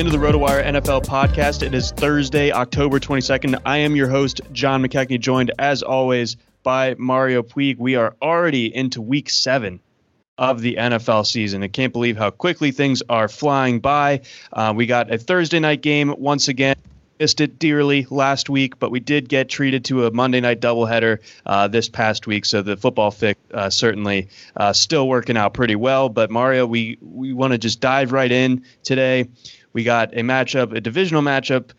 Into the RotoWire NFL podcast. It is Thursday, October 22nd. I am your host, John McKechnie, joined as always by Mario Puig. We are already into week seven of the NFL season. I can't believe how quickly things are flying by. Uh, we got a Thursday night game once again. Missed it dearly last week, but we did get treated to a Monday night doubleheader uh, this past week. So the football fix uh, certainly uh, still working out pretty well. But Mario, we we want to just dive right in today. We got a matchup, a divisional matchup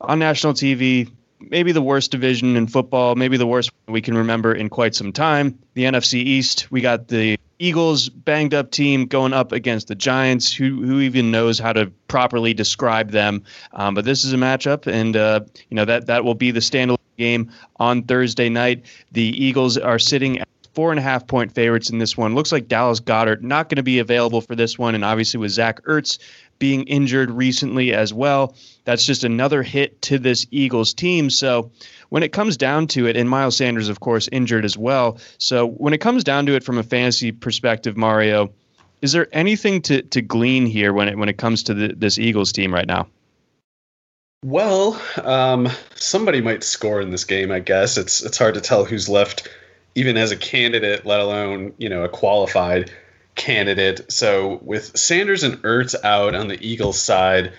on national TV. Maybe the worst division in football, maybe the worst we can remember in quite some time. The NFC East. We got the Eagles banged up team going up against the Giants. Who who even knows how to properly describe them? Um, but this is a matchup, and uh, you know that that will be the standalone game on Thursday night. The Eagles are sitting at four and a half point favorites in this one. Looks like Dallas Goedert not going to be available for this one, and obviously with Zach Ertz being injured recently as well, that's just another hit to this Eagles team. So when it comes down to it, and Miles Sanders, of course, injured as well. So when it comes down to it from a fantasy perspective, Mario, is there anything to, to glean here when it when it comes to the, this Eagles team right now? Well, um, somebody might score in this game. I guess it's it's hard to tell who's left, even as a candidate, let alone you know a qualified candidate. So with Sanders and Ertz out on the Eagles side,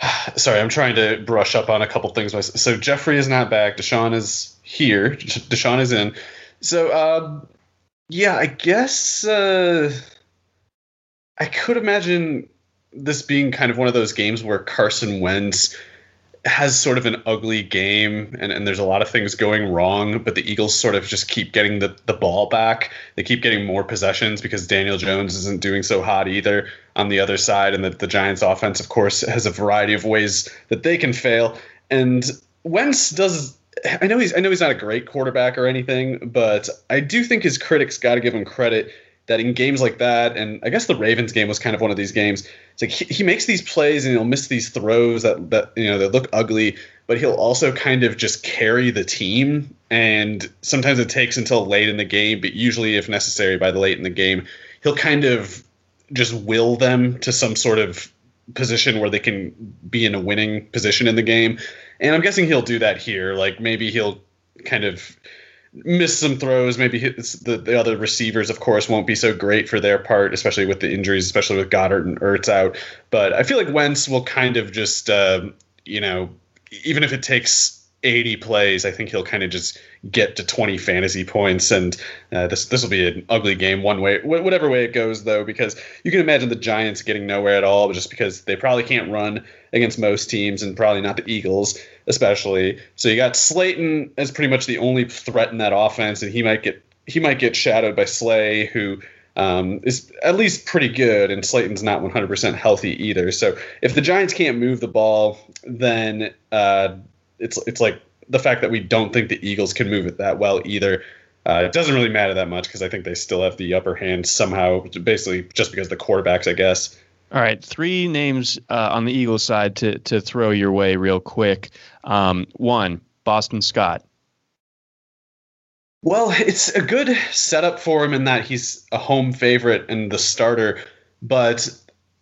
sorry, I'm trying to brush up on a couple things. So Jeffery is not back. DeSean is here. DeSean is in. So uh, yeah, I guess uh, I could imagine this being kind of one of those games where Carson Wentz has sort of an ugly game and, and there's a lot of things going wrong, but the Eagles sort of just keep getting the, the ball back. They keep getting more possessions because Daniel Jones isn't doing so hot either on the other side. And the, the Giants offense, of course, has a variety of ways that they can fail. And Wentz does I know he's I know he's not a great quarterback or anything, but I do think his critics gotta give him credit. that in games like that, and I guess the Ravens game was kind of one of these games. It's like he, he makes these plays and he'll miss these throws that that you know that look ugly, but he'll also kind of just carry the team. And sometimes it takes until late in the game, but usually, if necessary, by the late in the game, he'll kind of just will them to some sort of position where they can be in a winning position in the game. And I'm guessing he'll do that here. Like maybe he'll kind of miss some throws. Maybe the, the other receivers, of course, won't be so great for their part, especially with the injuries, especially with Goedert and Ertz out. But I feel like Wentz will kind of just, uh, you know, even if it takes 80 plays, I think he'll kind of just get to 20 fantasy points. And uh, this this will be an ugly game one way, whatever way it goes, though, because you can imagine the Giants getting nowhere at all, just because they probably can't run against most teams, and probably not the Eagles, especially. So you got Slayton as pretty much the only threat in that offense, and he might get he might get shadowed by Slay, who um, is at least pretty good, and Slayton's not 100% healthy either. So if the Giants can't move the ball, then uh, it's it's like the fact that we don't think the Eagles can move it that well either. Uh, it doesn't really matter that much because I think they still have the upper hand somehow, basically just because the quarterbacks, I guess. All right, three names uh, on the Eagles side to to throw your way real quick. Um, one, Boston Scott. Well, it's a good setup for him in that he's a home favorite and the starter, but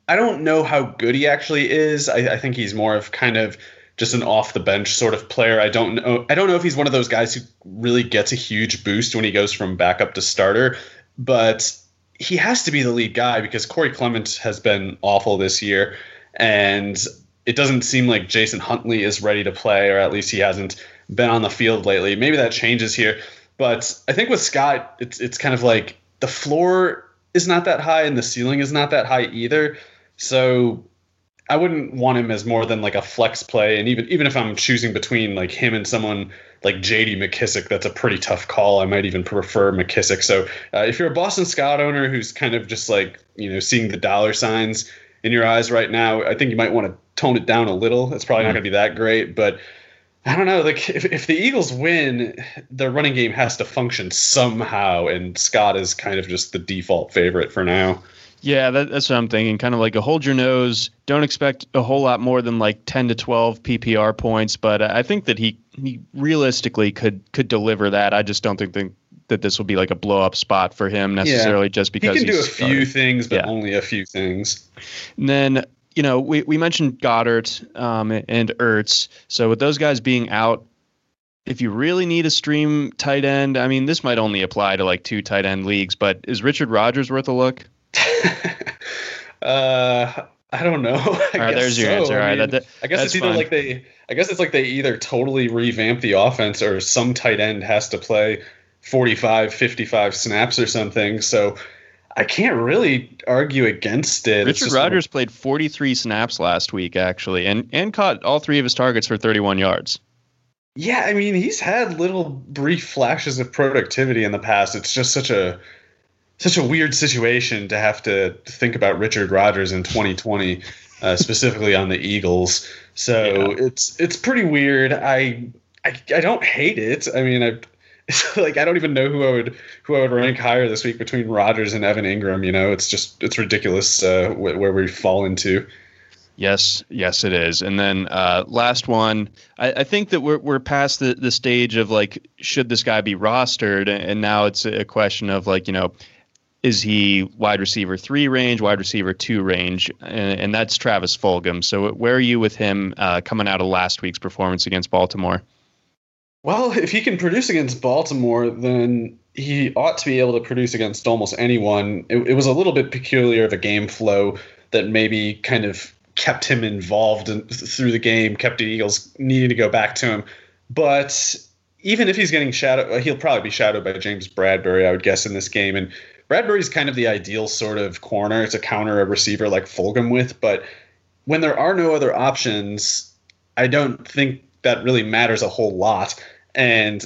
I don't know how good he actually is. I, I think he's more of kind of just an off the bench sort of player. I don't know. I don't know if he's one of those guys who really gets a huge boost when he goes from backup to starter, but he has to be the lead guy because Corey Clement has been awful this year, and it doesn't seem like Jason Huntley is ready to play, or at least he hasn't been on the field lately. Maybe that changes here, but I think with Scott, it's it's kind of like the floor is not that high and the ceiling is not that high either. So I wouldn't want him as more than like a flex play, and even even if I'm choosing between like him and someone like J.D. McKissic, that's a pretty tough call. I might even prefer McKissic. So uh, if you're a Boston Scott owner who's kind of just like you know seeing the dollar signs in your eyes right now, I think you might want to tone it down a little. It's probably mm-hmm. not going to be that great, but I don't know. Like if, if the Eagles win, their running game has to function somehow, and Scott is kind of just the default favorite for now. Yeah, that, that's what I'm thinking. Kind of like a hold your nose. Don't expect a whole lot more than like 10 to 12 PPR points, but I think that he he realistically could could deliver that. I just don't think the, that this will be like a blow up spot for him necessarily, yeah. just because he can do a few things, but yeah. only a few things. And then you know we we mentioned Goedert um, and Ertz. So with those guys being out, if you really need a stream tight end, I mean, this might only apply to like two tight end leagues, but is Richard Rodgers worth a look? uh, I don't know. I All right, there's your so. answer. All right, I, mean, that, I guess it's either fine. like they. I guess it's like they either totally revamp the offense or some tight end has to play 45, 55 snaps or something. So I can't really argue against it. Richard Rodgers played 43 snaps last week, actually, and and caught all three of his targets for 31 yards. Yeah, I mean, he's had little brief flashes of productivity in the past. It's just such a such a weird situation to have to think about Richard Rodgers in 2020, uh, specifically on the Eagles. So yeah. it's it's pretty weird. I, I I don't hate it. I mean, I like I don't even know who I would who I would rank higher this week between Rodgers and Evan Engram. You know, it's just it's ridiculous uh, wh- where we fall into. Yes, yes, it is. And then uh, last one, I, I, think that we're we're past the the stage of like, should this guy be rostered? And now it's a question of like, you know, is he wide receiver three range, wide receiver two range, and, and that's Travis Fulgham. So where are you with him uh, coming out of last week's performance against Baltimore? Well, if he can produce against Baltimore, then he ought to be able to produce against almost anyone. It, it was a little bit peculiar of a game flow that maybe kind of kept him involved in, through the game, kept the Eagles needing to go back to him. But even if he's getting shadowed, he'll probably be shadowed by James Bradberry, I would guess, in this game. And Bradberry's kind of the ideal sort of corner to counter a receiver like Fulgham with, but when there are no other options, I don't think that really matters a whole lot. And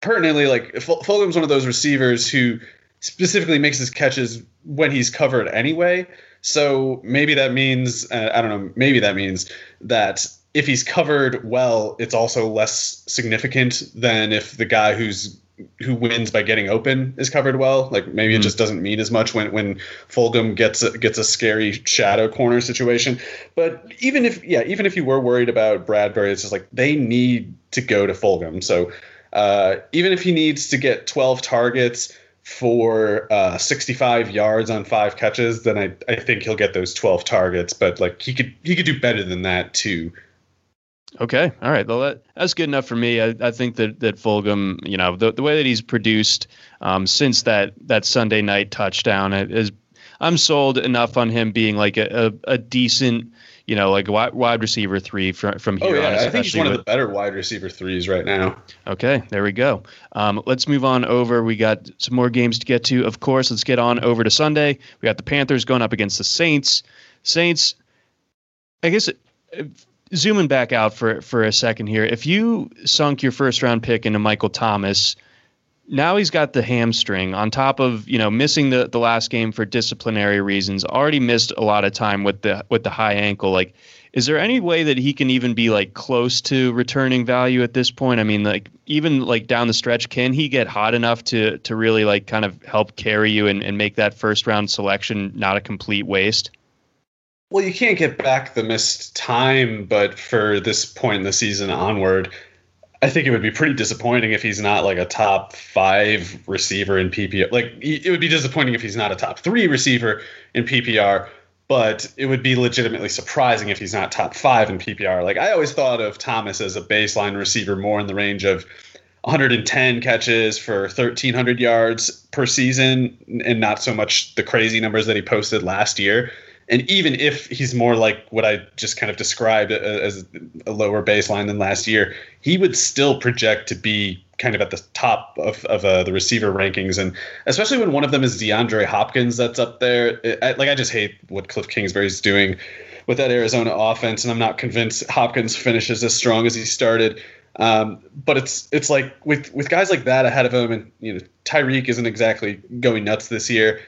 pertinently, like Fulgham's one of those receivers who specifically makes his catches when he's covered anyway. So maybe that means uh, I don't know. Maybe that means that if he's covered well, it's also less significant than if the guy who's who wins by getting open is covered well. Like maybe mm-hmm. it just doesn't mean as much when when Fulgham gets a, gets a scary shadow corner situation. But even if yeah, even if you were worried about Bradberry, it's just like they need to go to Fulgham. So uh, even if he needs to get 12 targets for uh, 65 yards on five catches, then I, I think he'll get those 12 targets. But like he could he could do better than that too. Okay, all right. Well, that, that's good enough for me. I, I think that that Fulgham, you know, the, the way that he's produced um, since that that Sunday night touchdown is, I'm sold enough on him being like a, a, a decent you know, like wide, wide receiver three from from here oh, yeah. on. I think he's one with, of the better wide receiver threes right now. Okay, there we go. Um, let's move on over. We got some more games to get to. Of course, let's get on over to Sunday. We got the Panthers going up against the Saints. Saints, I guess. Zooming back out for for a second here, if you sunk your first round pick into Michael Thomas now he's got the hamstring on top of you know missing the, the last game for disciplinary reasons already missed a lot of time with the with the high ankle. Like is there any way that he can even be like close to returning value at this point? I mean like even like down the stretch can he get hot enough to to really like kind of help carry you and, and make that first round selection not a complete waste well you can't get back the missed time but for this point in the season onward I think it would be pretty disappointing if he's not like a top five receiver in PPR. Like it would be disappointing if he's not a top three receiver in PPR, but it would be legitimately surprising if he's not top five in PPR. Like I always thought of Thomas as a baseline receiver more in the range of 110 catches for 1,300 yards per season, and not so much the crazy numbers that he posted last year. And even if he's more like what I just kind of described as a lower baseline than last year, he would still project to be kind of at the top of, of uh, the receiver rankings. And especially when one of them is DeAndre Hopkins that's up there. It, I, like, I just hate what Cliff Kingsbury's doing with that Arizona offense. And I'm not convinced Hopkins finishes as strong as he started. Um, but it's it's like with with guys like that ahead of him, and you know Tyreek isn't exactly going nuts this year.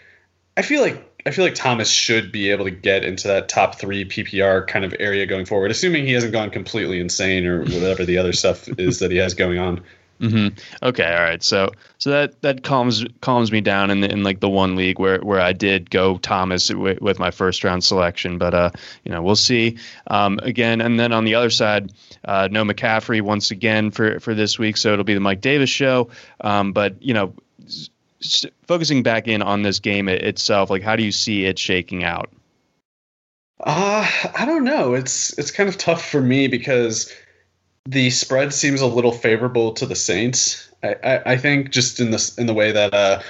I feel like I feel like Thomas should be able to get into that top three PPR kind of area going forward, assuming he hasn't gone completely insane or whatever the other stuff is that he has going on. Mm-hmm. Okay, all right. So so that that calms calms me down in the, in like the one league where where I did go Thomas with my first round selection, but uh you know we'll see um, again. And then on the other side, uh, no McCaffrey once again for for this week, so it'll be the Mike Davis show. Um, but you know focusing back in on this game itself, like how do you see it shaking out? Uh, I don't know. It's it's kind of tough for me because the spread seems a little favorable to the Saints. I, I, I think just in this in the way that uh,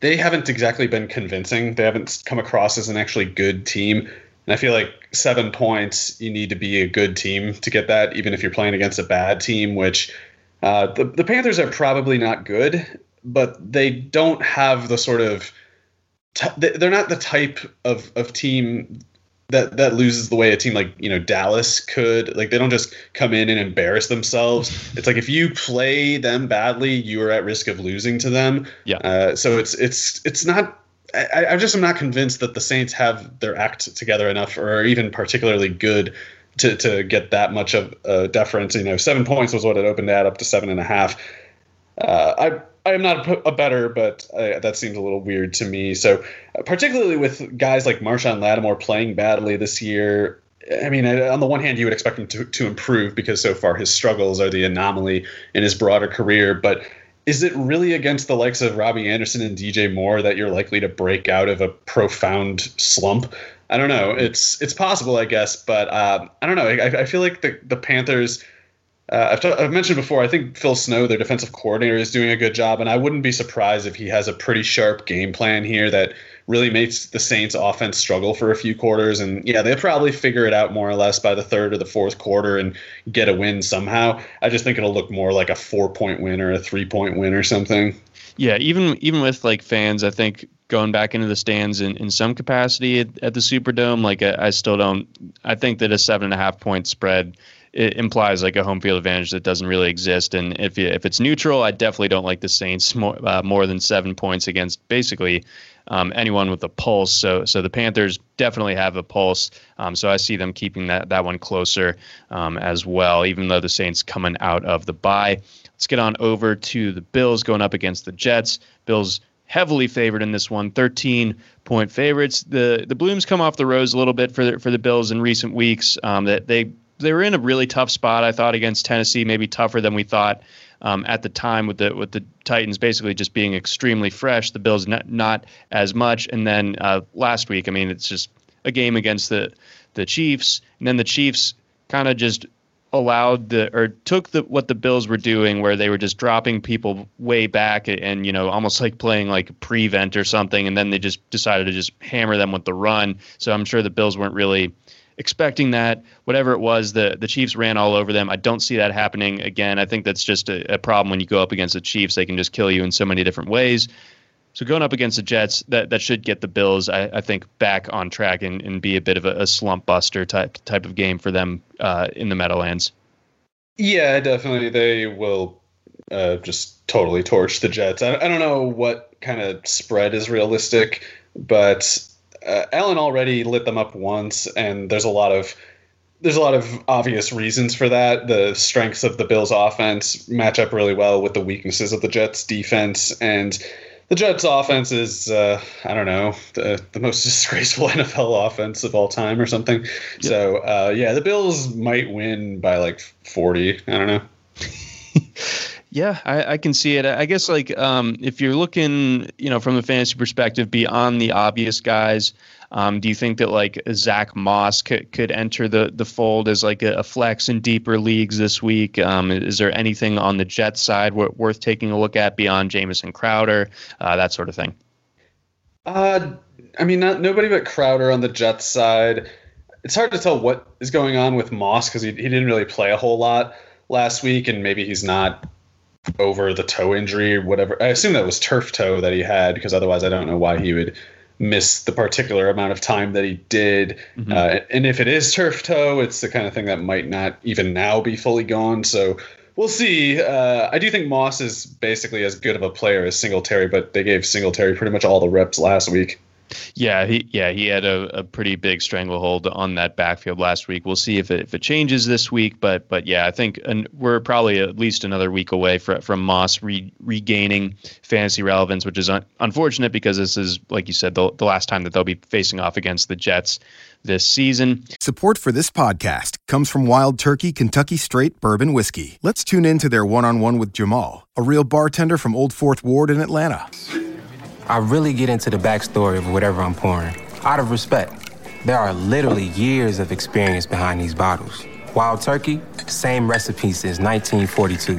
they haven't exactly been convincing. They haven't come across as an actually good team. And I feel like seven points, you need to be a good team to get that, even if you're playing against a bad team, which uh, the, the Panthers are probably not good but they don't have the sort of t- they're not the type of, of team that that loses the way a team like you know Dallas could. Like they don't just come in and embarrass themselves. It's like if you play them badly, you are at risk of losing to them. Yeah. Uh, so it's it's it's not. I, I just am not convinced that the Saints have their act together enough, or even particularly good to to get that much of a deference. You know, seven points was what it opened at, up to seven and a half. Uh, I am not a, better, but uh, that seems a little weird to me. So, uh, particularly with guys like Marshon Lattimore playing badly this year, I mean, on the one hand, you would expect him to, to improve because so far his struggles are the anomaly in his broader career. But is it really against the likes of Robbie Anderson and DJ Moore that you're likely to break out of a profound slump? I don't know. It's it's possible, I guess, but uh, I don't know. I, I feel like the the Panthers uh, I've, t- I've mentioned before, I think Phil Snow, their defensive coordinator, is doing a good job, and I wouldn't be surprised if he has a pretty sharp game plan here that really makes the Saints' offense struggle for a few quarters. And yeah, they'll probably figure it out more or less by the third or the fourth quarter and get a win somehow. I just think it'll look more like a four point win or a three point win or something. Yeah, even even with like fans, I think going back into the stands in, in some capacity at, at the Superdome, like I, I still don't. I think that a seven and a half point spread it implies like a home field advantage that doesn't really exist. And if you, if it's neutral, I definitely don't like the Saints more, uh, more than seven points against basically um, anyone with a pulse. So so the Panthers definitely have a pulse. Um, so I see them keeping that that one closer um, as well, even though the Saints coming out of the bye. Let's get on over to the Bills going up against the Jets. Bills heavily favored in this one, 13 point favorites. The the blooms come off the rose a little bit for the, for the Bills in recent weeks. Um, that they they were in a really tough spot, I thought, against Tennessee, maybe tougher than we thought um, at the time with the with the Titans basically just being extremely fresh. The Bills not not as much, and then uh, last week, I mean, it's just a game against the the Chiefs, and then the Chiefs kind of just allowed the or took the what the Bills were doing where they were just dropping people way back and you know almost like playing like prevent or something. And then they just decided to just hammer them with the run. So I'm sure the Bills weren't really expecting that whatever it was the the Chiefs ran all over them I don't see that happening again I think that's just a, a problem when you go up against the Chiefs they can just kill you in so many different ways so going up against the Jets, that, that should get the Bills, I, I think, back on track and, and be a bit of a, a slump buster type type of game for them uh, in the Meadowlands. Yeah, definitely. They will uh, just totally torch the Jets. I, I don't know what kind of spread is realistic, but uh, Allen already lit them up once, and there's a lot of there's a lot of obvious reasons for that. The strengths of the Bills' offense match up really well with the weaknesses of the Jets' defense, and the Jets' offense is, uh, I don't know, the, the most disgraceful NFL offense of all time or something. Yep. So, uh, yeah, the Bills might win by like 40. I don't know. yeah, I, I, can see it. I guess, like, um, if you're looking, you know, from the fantasy perspective, beyond the obvious guys, um, do you think that like Zach Moss could, could enter the, the fold as like a, a flex in deeper leagues this week? Um, is there anything on the Jets side w- worth taking a look at beyond Jamison Crowder, uh, that sort of thing? Uh, I mean, not nobody but Crowder on the Jets side. It's hard to tell what is going on with Moss because he, he didn't really play a whole lot last week, and maybe he's not over the toe injury or whatever. I assume that was turf toe that he had because otherwise I don't know why he would miss the particular amount of time that he did. Mm-hmm. Uh, and if it is turf toe, it's the kind of thing that might not even now be fully gone. So we'll see. Uh, I do think Moss is basically as good of a player as Singletary, but they gave Singletary pretty much all the reps last week. Yeah, he yeah he had a, a pretty big stranglehold on that backfield last week. We'll see if it if it changes this week, but but yeah, I think and we're probably at least another week away from from Moss re, regaining fantasy relevance, which is un, unfortunate because this is like you said the, the last time that they'll be facing off against the Jets this season. Support for this podcast comes from Wild Turkey Kentucky Straight Bourbon Whiskey. Let's tune in to their one-on-one with Jamal, a real bartender from Old Fourth Ward in Atlanta. I really get into the backstory of whatever I'm pouring, out of respect. There are literally years of experience behind these bottles. Wild Turkey, same recipe since 1942.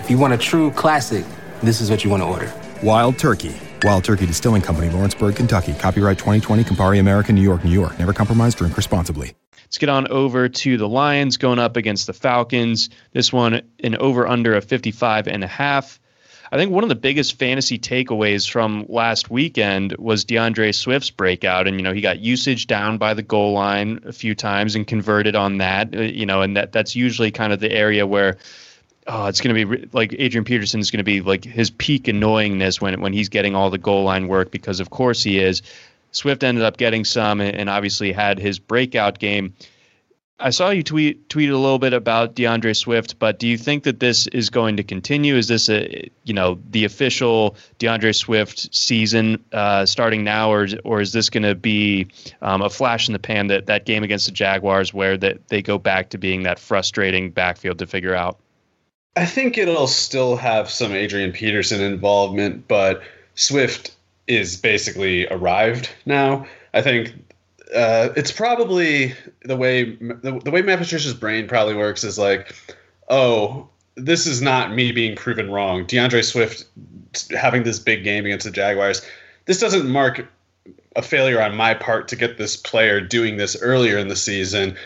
If you want a true classic, this is what you want to order. Wild Turkey. Wild Turkey Distilling Company, Lawrenceburg, Kentucky. Copyright 2020, Campari American, New York, New York. Never compromise, drink responsibly. Let's get on over to the Lions going up against the Falcons. This one, an over under of 55 and a half. I think one of the biggest fantasy takeaways from last weekend was D'Andre Swift's breakout, and you know he got usage down by the goal line a few times and converted on that. Uh, you know, and that that's usually kind of the area where. Oh, it's going to be like Adrian Peterson is going to be like his peak annoyingness when when he's getting all the goal line work because of course he is. Swift ended up getting some and obviously had his breakout game. I saw you tweet tweet a little bit about D'Andre Swift, but do you think that this is going to continue? Is this a you know the official D'Andre Swift season uh, starting now, or or is this going to be um, a flash in the pan that that game against the Jaguars where that they go back to being that frustrating backfield to figure out? I think it'll still have some Adrian Peterson involvement, but Swift is basically arrived now. I think uh, it's probably the way the, the way Matt Patricia's brain probably works is like, oh, this is not me being proven wrong. D'Andre Swift having this big game against the Jaguars, this doesn't mark a failure on my part to get this player doing this earlier in the season.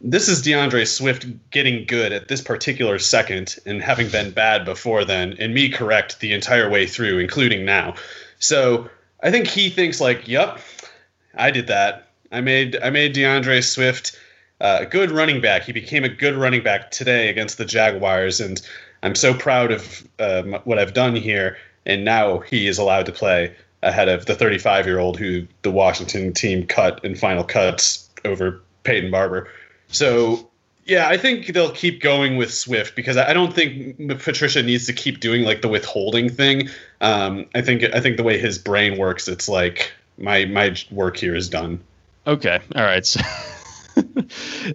This is D'Andre Swift getting good at this particular second and having been bad before then, and me correct the entire way through, including now. So I think he thinks like, "Yep, I did that. I made I made D'Andre Swift uh, a good running back. He became a good running back today against the Jaguars, and I'm so proud of uh, what I've done here. And now he is allowed to play ahead of the 35 year old who the Washington team cut in final cuts over Peyton Barber. So Yeah, I think they'll keep going with Swift because I don't think Patricia needs to keep doing like the withholding thing. Um, I think I think the way his brain works, it's like my my work here is done. Okay, all right. So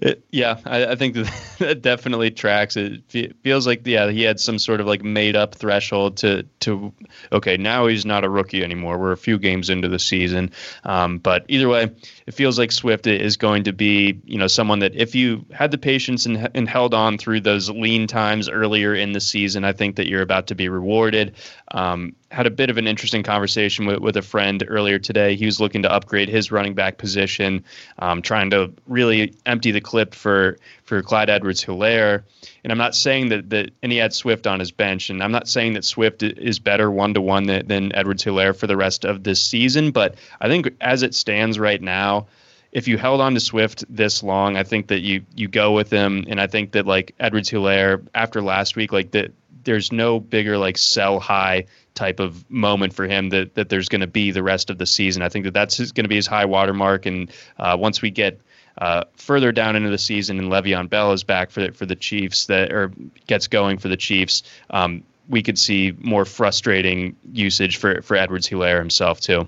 it, yeah, I, I, think that, definitely tracks. It feels like yeah, he had some sort of like made up threshold to to okay, now he's not a rookie anymore. We're a few games into the season, um, but either way, it feels like Swift is going to be you know someone that if you had the patience and and held on through those lean times earlier in the season, I think that you're about to be rewarded. Um, had a bit of an interesting conversation with, with a friend earlier today. He was looking to upgrade his running back position, um, trying to really empty the clip for for Clyde Edwards Helaire. And I'm not saying that, that and he had Swift on his bench, and I'm not saying that Swift is better one to one than Edwards Helaire for the rest of this season. But I think as it stands right now, if you held on to Swift this long, I think that you you go with him, and I think that like Edwards Helaire after last week, like that there's no bigger like sell high type of moment for him that that there's going to be the rest of the season. I think that that's going to be his high watermark, and uh, once we get uh, further down into the season and Le'Veon Bell is back for the, for the Chiefs that or gets going for the Chiefs, um, we could see more frustrating usage for for Edwards Helaire himself too.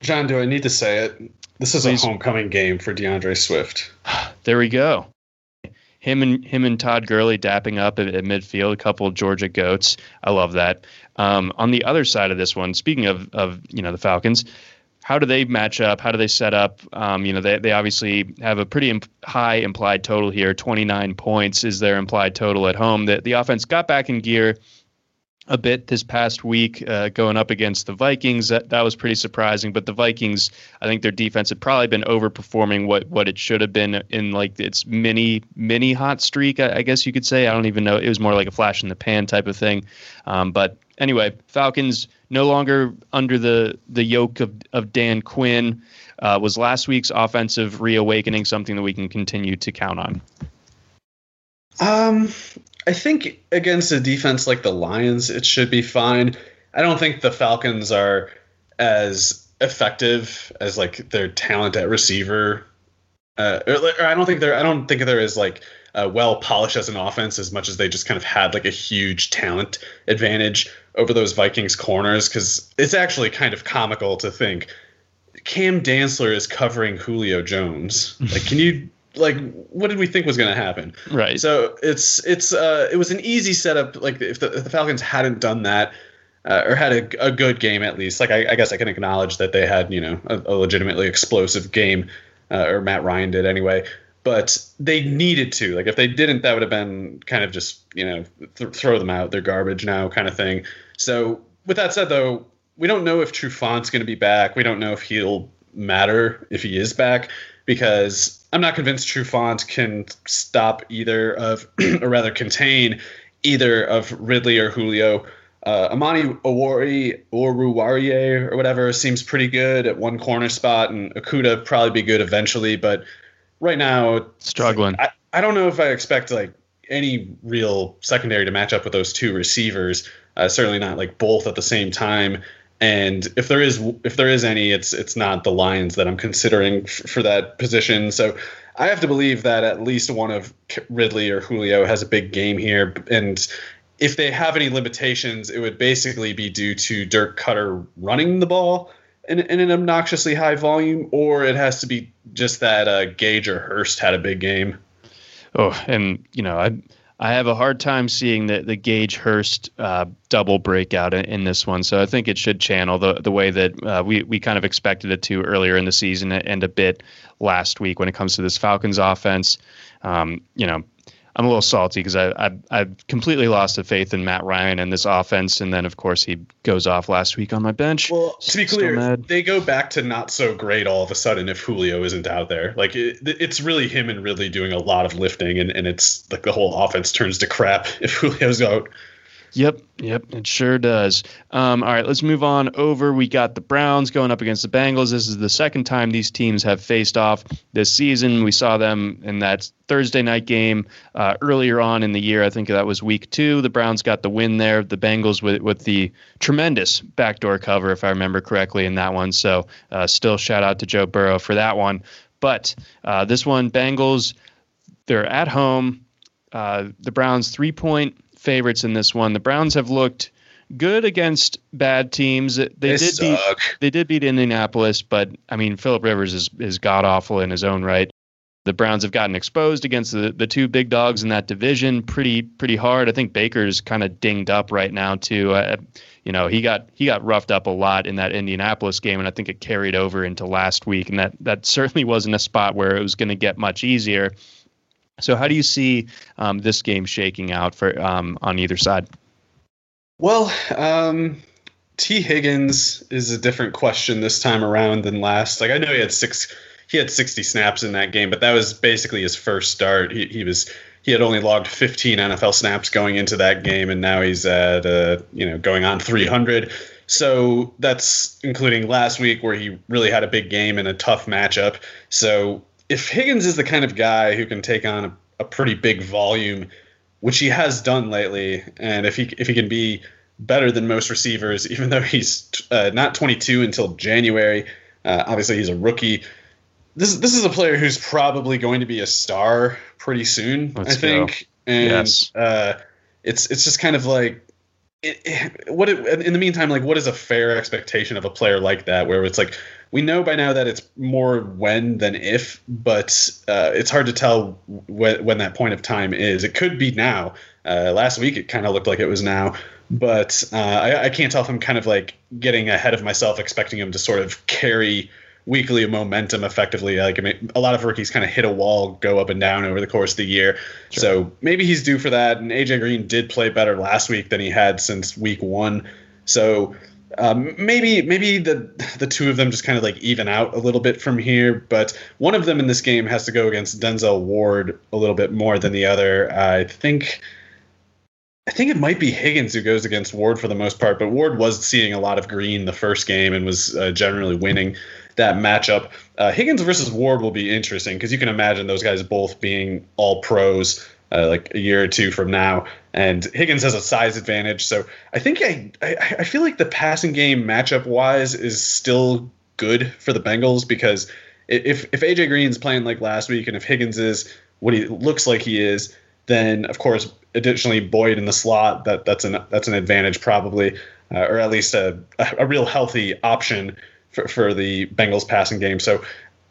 John, do I need to say it? This is Please. a homecoming game for D'Andre Swift. there we go him and him and Todd Gurley dapping up at, at midfield, a couple Georgia goats. I love that. Um, on the other side of this one, speaking of of you know the Falcons, how do they match up? How do they set up? Um, you know, they, they obviously have a pretty imp- high implied total here. 29 points is their implied total at home. That the offense got back in gear a bit this past week uh, going up against the Vikings. That, that was pretty surprising. But the Vikings, I think their defense had probably been overperforming what what it should have been in like its mini mini hot streak. I, I guess you could say. I don't even know. It was more like a flash in the pan type of thing. Um, but anyway, Falcons no longer under the the yoke of of Dan Quinn. Uh, was last week's offensive reawakening something that we can continue to count on? Um, I think against a defense like the Lions, it should be fine. I don't think the Falcons are as effective as like their talent at receiver. Uh, or, or I don't think they're. I don't think they're as like uh, well polished as an offense as much as they just kind of had like a huge talent advantage over those Vikings corners. Because it's actually kind of comical to think Cam Dantzler is covering Julio Jones. Like, can you like what did we think was going to happen? Right. So it's it's uh it was an easy setup like if the, if the falcons hadn't done that uh, or had a, a good game at least like I, I, guess i can acknowledge that they had you know a, a legitimately explosive game uh, or matt ryan did anyway but they needed to. Like if they didn't that would have been kind of just you know th- throw them out they're garbage now kind of thing. So with that said though we don't know if Trufant's going to be back. We don't know if he'll matter if he is back because I'm not convinced Trufant can stop either of, or rather contain either of Ridley or Julio. Uh, Amani Awori or Ruwarie or whatever seems pretty good at one corner spot, and Okudah probably be good eventually. But right now, struggling. I, I don't know if I expect like any real secondary to match up with those two receivers. Uh, certainly not like both at the same time. And if there is if there is any, it's it's not the Lions that I'm considering f- for that position. So I have to believe that at least one of Ridley or Julio has a big game here. And if they have any limitations, it would basically be due to Dirk Cutter running the ball in, in an obnoxiously high volume, or it has to be just that uh, Gage or Hurst had a big game. Oh, and you know, I I have a hard time seeing the the Gage Hurst uh, double breakout in, in, this one. So I think it should channel the the way that uh, we we kind of expected it to earlier in the season and a bit last week when it comes to this Falcons offense. Um, you know, I'm a little salty because I, I I completely lost the faith in Matt Ryan and this offense, and then of course he goes off last week on my bench. Well, to be clear, they go back to not so great all of a sudden if Julio isn't out there. Like it, it's really him and Ridley doing a lot of lifting, and, and it's like the whole offense turns to crap if Julio's out. Yep, yep, it sure does. Um, all right, let's move on over. We got the Browns going up against the Bengals. This is the second time these teams have faced off this season. We saw them in that Thursday night game uh, earlier on in the year. I think that was week two. The Browns got the win there. The Bengals with with the tremendous backdoor cover, if I remember correctly, in that one. So uh, still shout out to Joe Burrow for that one. But uh, this one, Bengals they're at home. Uh, the Browns three point favorites in this one. The Browns have looked good against bad teams. They, They did beat they did beat Indianapolis, but I mean Philip Rivers is is god awful in his own right. The Browns have gotten exposed against the, the two big dogs in that division pretty pretty hard. I think Baker's kind of dinged up right now too. Uh, you know he got he got roughed up a lot in that Indianapolis game, and I think it carried over into last week. And that that certainly wasn't a spot where it was going to get much easier. So how do you see um, this game shaking out for um, on either side? Well, um, Tee Higgins is a different question this time around than last. Like I know he had six, he had 60 snaps in that game, but that was basically his first start. He, he was he had only logged 15 NFL snaps going into that game, and now he's at uh, you know going on 300. So that's including last week where he really had a big game and a tough matchup. So if Higgins is the kind of guy who can take on a, a pretty big volume, which he has done lately, and if he if he can be better than most receivers, even though he's uh, not 22 until January, uh, obviously he's a rookie. This this is a player who's probably going to be a star pretty soon, Let's I think. And Yes. uh, it's it's just kind of like what it, in the meantime like what is a fair expectation of a player like that where it's like we know by now that it's more when than if but uh, it's hard to tell when, when that point of time is. It could be now. Uh, last week it kind of looked like it was now but uh, I, I can't tell if i'm kind of like getting ahead of myself expecting him to sort of carry weekly momentum effectively. Like I mean, a lot of rookies kind of hit a wall go up and down over the course of the year. So maybe he's due for that. And aj green did play better last week than he had since week one. So um, maybe maybe the the two of them just kind of like even out a little bit from here. But one of them in this game has to go against denzel ward a little bit more than the other. I think I think it might be Higgins who goes against Ward for the most part, but Ward was seeing a lot of green the first game and was uh, generally winning that matchup. Uh, Higgins versus Ward will be interesting because you can imagine those guys both being all pros uh, like a year or two from now. And Higgins has a size advantage, so I think I I, I feel like the passing game matchup wise is still good for the Bengals because if if AJ Green's playing like last week and if Higgins is what he looks like he is, then of course additionally Boyd in the slot that that's an that's an advantage probably, uh, or at least a a real healthy option for, for the Bengals passing game. So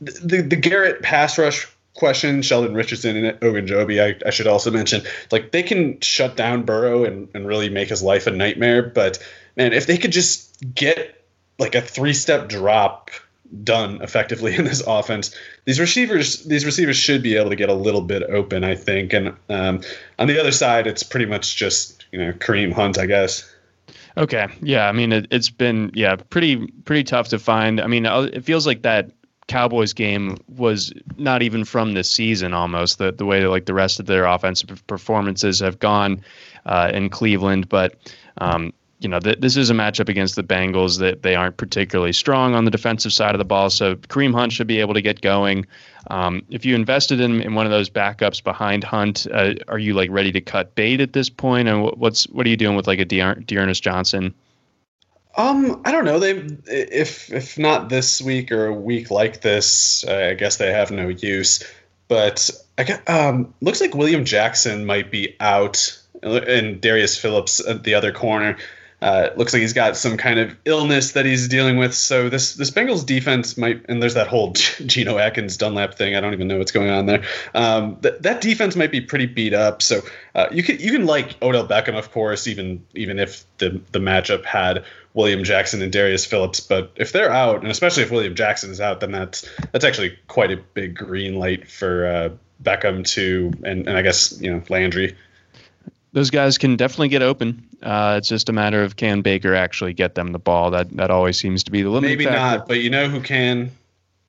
the the Garrett pass rush question, Sheldon Richardson and Ogunjobi, I, I should also mention, like they can shut down Burrow and, and really make his life a nightmare. But man, if they could just get like a three step drop done effectively in this offense. These receivers, these receivers should be able to get a little bit open, I think. And um, on the other side, it's pretty much just you know Kareem Hunt, I guess. Okay. Yeah. I mean, it, it's been yeah pretty pretty tough to find. I mean, uh, it feels like that Cowboys game was not even from this season almost the the way that like the rest of their offensive performances have gone uh, in Cleveland, but. Um, you know, th- this is a matchup against the Bengals that they aren't particularly strong on the defensive side of the ball. So Kareem Hunt should be able to get going. Um, if you invested in, in one of those backups behind Hunt, uh, are you like ready to cut bait at this point? And what, what's what are you doing with like a Dear- D'Ernest Johnson? Um, I don't know. They if if not this week or a week like this, uh, I guess they have no use. But I got, um, looks like William Jackson might be out, and Darius Phillips at the other corner. Uh, it looks like he's got some kind of illness that he's dealing with. So this this Bengals defense might, and there's that whole Geno Atkins Dunlap thing. I don't even know what's going on there. Um, that that defense might be pretty beat up. So uh, you can you can like Odell Beckham, of course, even even if the the matchup had William Jackson and Darius Phillips. But if they're out, and especially if William Jackson is out, then that's that's actually quite a big green light for uh, Beckham to, and, and I guess you know Landry. Those guys can definitely get open. Uh, it's just a matter of can Baker actually get them the ball. That that always seems to be the limiting Maybe factor. not, but you know who can?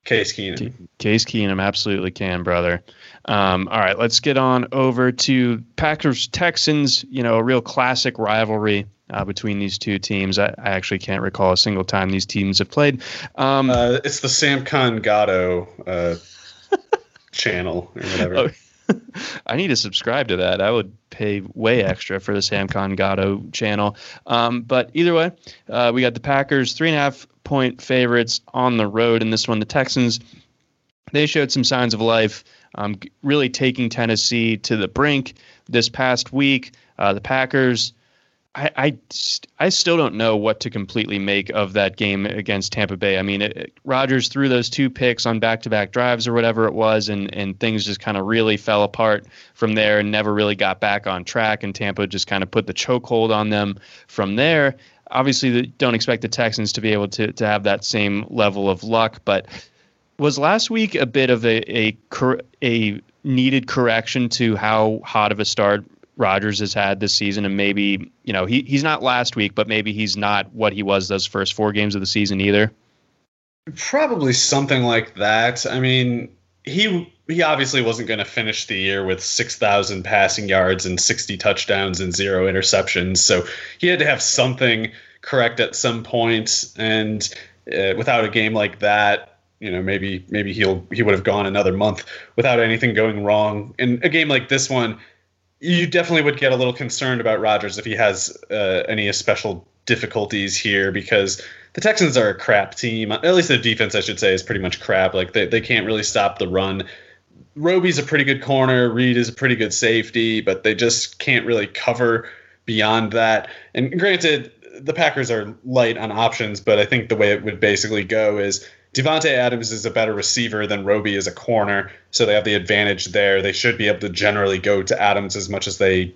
Case Keenum. Case Keenum absolutely can, brother. Um, all right, let's get on over to Packers Texans. You know, a real classic rivalry uh, between these two teams. I, I actually can't recall a single time these teams have played. Um, Uh, it's the Sam Con Gatto uh, channel or whatever. I need to subscribe to that. I would pay way extra for the Sam Con Gatto channel. Um, but either way, uh, we got the Packers three and a half point favorites on the road in this one. The Texans they showed some signs of life, um, really taking Tennessee to the brink this past week. Uh, the Packers I, I, I still don't know what to completely make of that game against Tampa Bay. I mean, it, Rodgers threw those two picks on back-to-back drives or whatever it was, and and things just kind of really fell apart from there and never really got back on track. And Tampa just kind of put the chokehold on them from there. Obviously, don't expect the Texans to be able to to have that same level of luck, but was last week a bit of a a, a needed correction to how hot of a start Rodgers has had this season, and maybe you know he he's not last week, but maybe he's not what he was those first four games of the season either. Probably something like that. I mean, he he obviously wasn't going to finish the year with 6,000 passing yards and 60 touchdowns and zero interceptions. So he had to have something correct at some point. And uh, without a game like that, you know, maybe maybe he'll he would have gone another month without anything going wrong. In a game like this one, you definitely would get a little concerned about Rodgers if he has uh, any special difficulties here because the Texans are a crap team. At least the defense, I should say, is pretty much crap. Like they, they can't really stop the run. Roby's a pretty good corner. Reid is a pretty good safety, but they just can't really cover beyond that. And granted, the Packers are light on options, but I think the way it would basically go is Davante Adams is a better receiver than Roby is a corner, so they have the advantage there. They should be able to generally go to Adams as much as they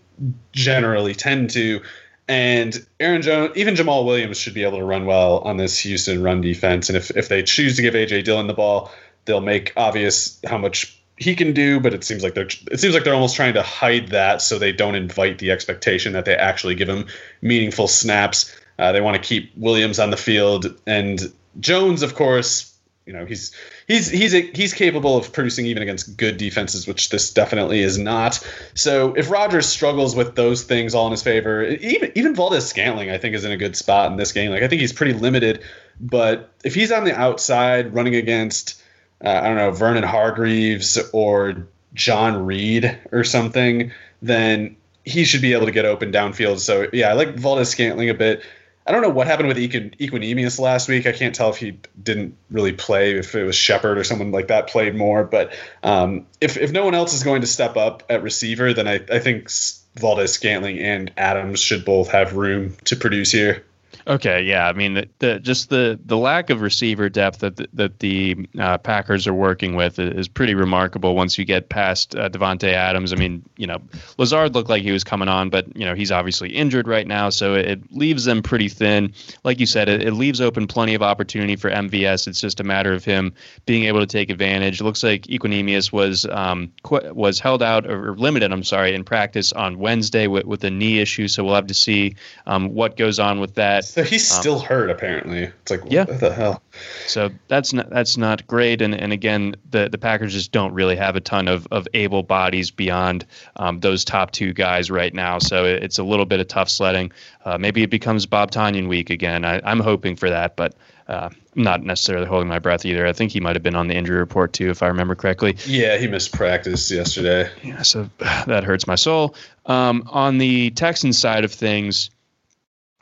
generally tend to. And Aaron Jones, even Jamaal Williams should be able to run well on this Houston run defense. And if, if they choose to give AJ Dillon the ball, they'll make obvious how much he can do, but it seems like they're it seems like they're almost trying to hide that so they don't invite the expectation that they actually give him meaningful snaps. Uh, they want to keep Williams on the field and Jones, of course, you know he's he's he's a, he's capable of producing even against good defenses, which this definitely is not. So if Rodgers struggles with those things all in his favor, even even Valdes-Scantling, I think, is in a good spot in this game. Like I think he's pretty limited, but if he's on the outside running against, uh, I don't know, Vernon Hargreaves or John Reid or something, then he should be able to get open downfield. So yeah, I like Valdes-Scantling a bit. I don't know what happened with Equin- Equanimeous last week. I can't tell if he didn't really play, if it was Shepherd or someone like that played more. But um, if, if no one else is going to step up at receiver, then I, I think Valdes Scantling and Adams should both have room to produce here. Okay, yeah. I mean, the, the, just the the lack of receiver depth that the, that the uh, Packers are working with is pretty remarkable. Once you get past uh, Davante Adams, I mean, you know, Lazard looked like he was coming on, but you know he's obviously injured right now, so it, leaves them pretty thin. Like you said, it, it, leaves open plenty of opportunity for MVS. It's just a matter of him being able to take advantage. It looks like Equanimeous was um, qu- was held out or limited. I'm sorry, in practice on Wednesday with, with a knee issue, so we'll have to see um, what goes on with that. So he's um, still hurt apparently. It's like yeah. what the hell? So that's not that's not great. And and again, the the Packers just don't really have a ton of of able bodies beyond um, those top two guys right now. So it's a little bit of tough sledding. Uh, maybe it becomes Bob Tonyan week again. I, am hoping for that, but. Uh, I'm not necessarily holding my breath either. I think he might have been on the injury report too, if I remember correctly. Yeah, he missed practice yesterday. Yeah, so that hurts my soul. Um, on the Texans side of things,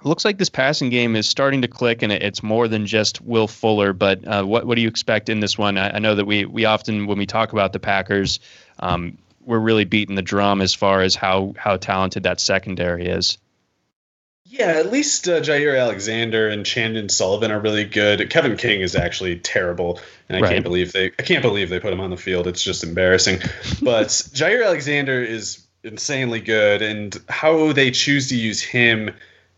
it looks like this passing game is starting to click, and it's more than just Will Fuller. But uh, what what do you expect in this one? I, I, know that we we often when we talk about the Packers, um, we're really beating the drum as far as how how talented that secondary is. Yeah, at least uh, Jaire Alexander and Chandon Sullivan are really good. Kevin King is actually terrible, and I right. can't believe they I can't believe they put him on the field. It's just embarrassing. But Jaire Alexander is insanely good, and how they choose to use him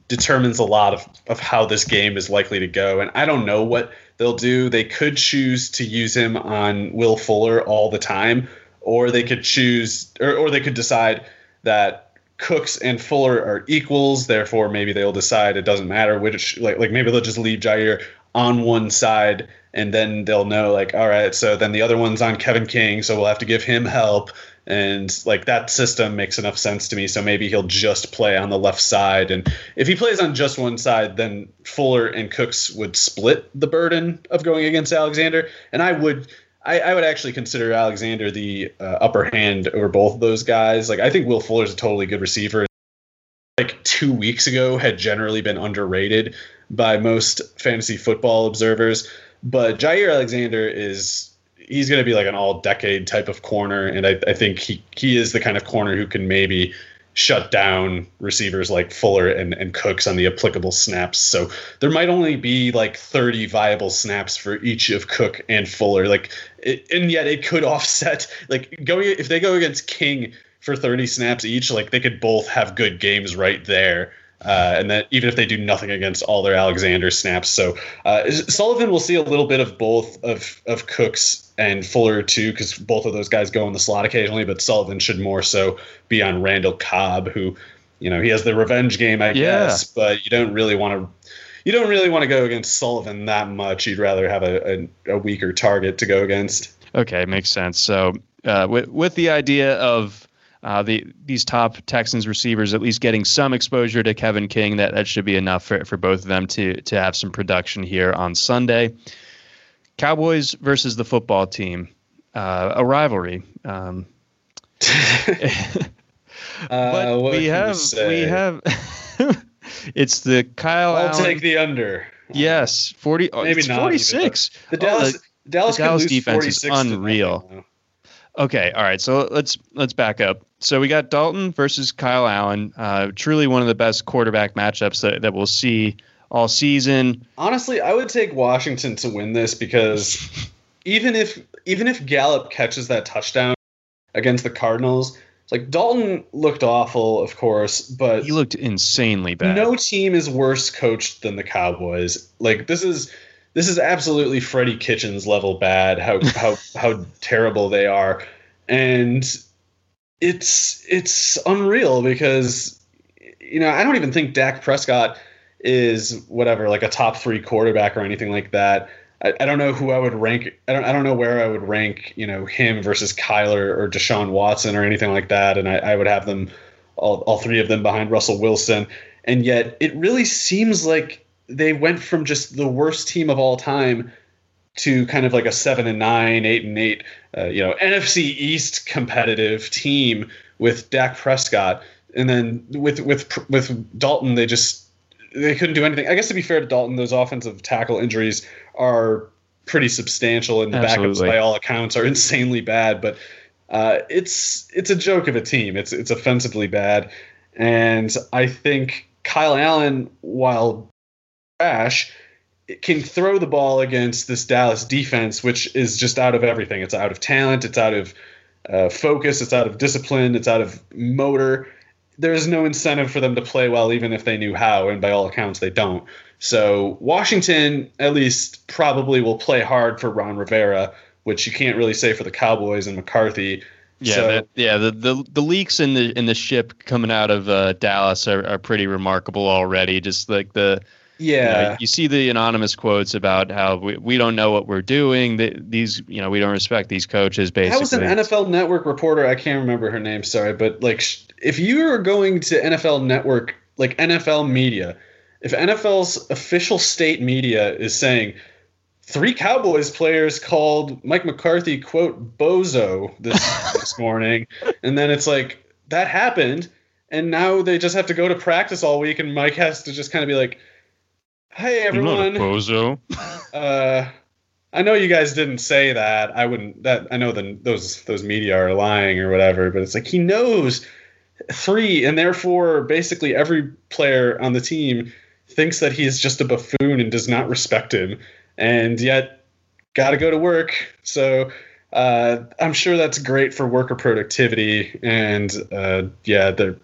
determines a lot of, of how this game is likely to go. And I don't know what they'll do. They could choose to use him on Will Fuller all the time, or they could choose, or, or they could decide that Cooks and Fuller are equals. Therefore, maybe they'll decide it doesn't matter which, like, like maybe they'll just leave Jaire on one side and then they'll know like all right so then the other one's on kevin king so we'll have to give him help and like that system makes enough sense to me so maybe he'll just play on the left side. And if he plays on just one side then fuller and cooks would split the burden of going against alexander. And i would i, I would actually consider alexander the uh, upper hand over both of those guys. Like i think will fuller's a totally good receiver. Like two weeks ago had generally been underrated by most fantasy football observers. But jaire alexander is he's going to be like an all decade type of corner, and I, I think he he is the kind of corner who can maybe shut down receivers like Fuller and, and Cooks on the applicable snaps. So there might only be like 30 viable snaps for each of Cook and Fuller. Like, it, and yet it could offset like going if they go against King for 30 snaps each, like they could both have good games right there. Uh, and that even if they do nothing against all their Alexander snaps, so uh, Sullivan will see a little bit of both of of Cooks and Fuller too, because both of those guys go in the slot occasionally. But Sullivan should more so be on Randall Cobb, who, you know, he has the revenge game, I yeah. guess, but you don't really want to. You don't really want to go against Sullivan that much. You'd rather have a, a, a weaker target to go against. Okay, makes sense. So, uh, with with the idea of uh, the these top Texans receivers at least getting some exposure to Kevin King. That that should be enough for, for both of them to to have some production here on Sunday. Cowboys versus the football team, uh, a rivalry. Um, uh, we have we have it's the Kyle. I'll Allen. take the under. Yes, forty. Maybe not forty six. The Dallas. Oh, the, Dallas, the Dallas defense is unreal. Okay, all right. So let's let's back up. So we got Dalton versus Kyle Allen. Uh, truly one of the best quarterback matchups that, that we'll see all season. Honestly, I would take Washington to win this because even if even if Gallup catches that touchdown against the Cardinals, like Dalton looked awful, of course, but he looked insanely bad. No team is worse coached than the Cowboys. Like this is this is absolutely Freddie Kitchens level bad. How how how terrible they are, and it's it's unreal because you know I don't even think Dak Prescott is whatever like a top three quarterback or anything like that. I, I don't know who I would rank. I don't I don't know where I would rank you know him versus Kyler or Deshaun Watson or anything like that. And I, I would have them all all three of them behind Russell Wilson. And yet it really seems like they went from just the worst team of all time to kind of like a seven and nine, eight and eight, uh, you know, NFC East competitive team with Dak Prescott, and then with with with Dalton, they just they couldn't do anything. I guess to be fair to Dalton, those offensive tackle injuries are pretty substantial, and the Absolutely. backups by all accounts are insanely bad. But uh, it's it's a joke of a team. It's it's offensively bad, and I think Kyle Allen, while trash can throw the ball against this Dallas defense, which is just out of everything. It's out of talent, it's out of uh, focus, it's out of discipline, it's out of motor. There is no incentive for them to play well, even if they knew how, and by all accounts, they don't. So Washington, at least, probably will play hard for Ron Rivera, which you can't really say for the Cowboys and McCarthy. Yeah, so, that, yeah. The, the the leaks in the in the ship coming out of uh, Dallas are, are pretty remarkable already. Just like the yeah. You, know, you, see the anonymous quotes about how we, we don't know what we're doing. The, these, you know, we don't respect these coaches. Basically, that was an NFL Network reporter. I can't remember her name. Sorry, but like, if you are going to NFL Network, like NFL media, if NFL's official state media is saying three Cowboys players called Mike McCarthy quote bozo this this morning, and then it's like that happened, and now they just have to go to practice all week, and Mike has to just kind of be like Hey everyone. bozo. uh, I know you guys didn't say that. I wouldn't. That I know the, those those media are lying or whatever, but it's like he knows three, and therefore basically every player on the team thinks that he's just a buffoon and does not respect him, and yet got to go to work. So uh, I'm sure that's great for worker productivity, and uh, yeah, they're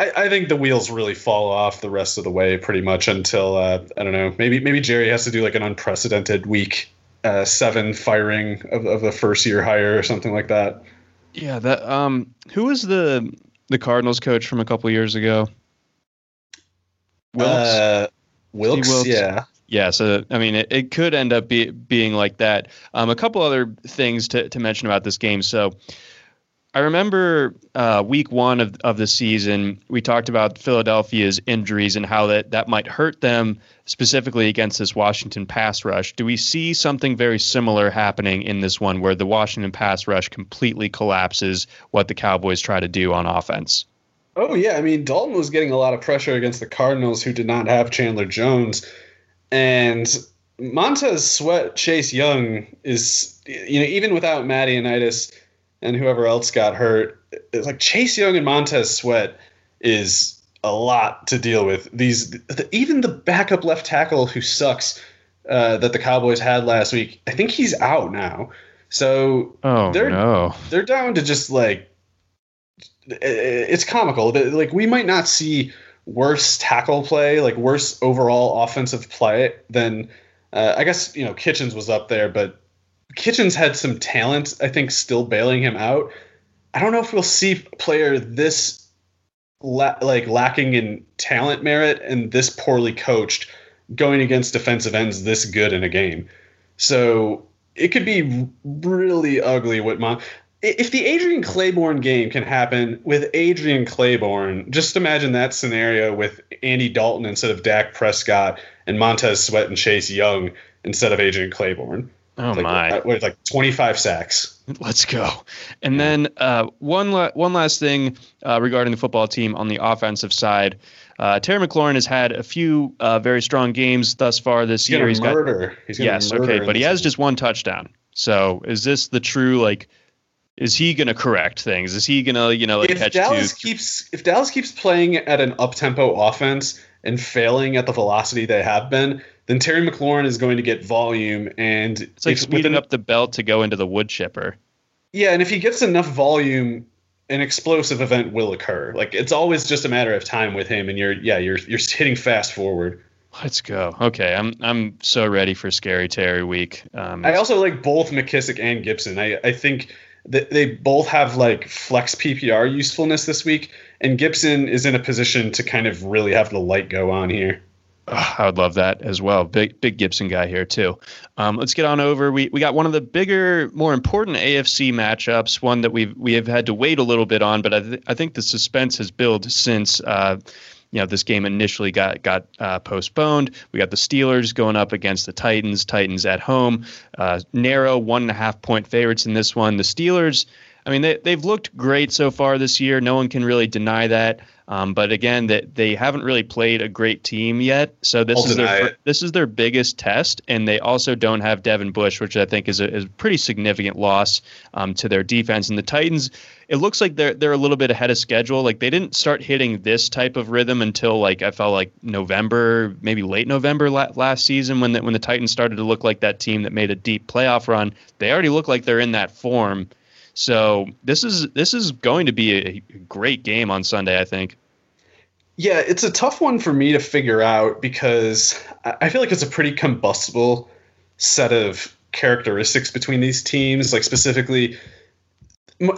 I, I, think the wheels really fall off the rest of the way pretty much until uh, I don't know maybe maybe Jerry has to do like an unprecedented week uh, seven firing of, of the first year hire or something like that. Yeah, that um, who was the the Cardinals coach from a couple years ago? Wilks. Uh, Wilks, Wilks, yeah. Yeah, so I mean, it, it could end up be, being like that. Um, a couple other things to, to mention about this game. So, I remember uh, week one of, of the season, we talked about Philadelphia's injuries and how that, that might hurt them specifically against this Washington pass rush. Do we see something very similar happening in this one where the Washington pass rush completely collapses what the Cowboys try to do on offense? Oh, yeah. I mean, Dalton was getting a lot of pressure against the Cardinals, who did not have Chandler Jones. And Montez Sweat, Chase Young is you know even without Matty Ioannidis and whoever else got hurt, it's like Chase Young and Montez Sweat is a lot to deal with. These the, even the backup left tackle who sucks uh, that the Cowboys had last week. I think he's out now. So oh they're no, they're down to just like it's comical. Like we might not see worse tackle play, like worse overall offensive play than uh, I guess you know Kitchens was up there, but Kitchens had some talent. I think still bailing him out. I don't know if we'll see player this la- like lacking in talent merit and this poorly coached going against defensive ends this good in a game. So it could be really ugly what Mon if the Adrian Clayborn game can happen with Adrian Clayborn, just imagine that scenario with Andy Dalton instead of Dak Prescott and Montez Sweat and Chase Young instead of Adrian Clayborn. Oh like, my! With like 25 sacks. Let's go. And then uh, one la- one last thing uh, regarding the football team on the offensive side. Uh, Terry McLaurin has had a few uh, very strong games thus far this He's year. He's murder. got He's yes, murder okay, but he has game. just one touchdown. So is this the true like? Is he going to correct things? Is he going to you know like if catch Dallas two? keeps if Dallas keeps playing at an up tempo offense and failing at the velocity they have been, then Terry McLaurin is going to get volume and It's like speeding up the belt to go into the wood chipper. Yeah, and if he gets enough volume, an explosive event will occur. Like it's always just a matter of time with him, and you're yeah you're you're hitting fast forward. Let's go. Okay, I'm I'm so ready for Scary Terry week. Um, I also like both McKissic and Gibson. I I think that they both have like flex PPR usefulness this week, and Gibson is in a position to kind of really have the light go on here. Ugh, I would love that as well. Big big Gibson guy here too. Um, let's get on over. We we got one of the bigger, more important AFC matchups. One that we've we have had to wait a little bit on, but I, th- I think the suspense has built since. Uh, you know, this game initially got got uh, postponed. We got the Steelers going up against the Titans. Titans at home, uh, narrow one and a half point favorites in this one. The Steelers, I mean, they they've looked great so far this year. No one can really deny that. Um, but again, that they haven't really played a great team yet. So this I'll is their it. this is their biggest test, and they also don't have Devin Bush, which I think is a, is a pretty significant loss um, to their defense. And the Titans, it looks like they're they're a little bit ahead of schedule. Like they didn't start hitting this type of rhythm until like I felt like November, maybe late November la- last season when the, when the Titans started to look like that team that made a deep playoff run. They already look like they're in that form. So this is this is going to be a great game on Sunday, I think. Yeah, it's a tough one for me to figure out because I feel like it's a pretty combustible set of characteristics between these teams. Like specifically,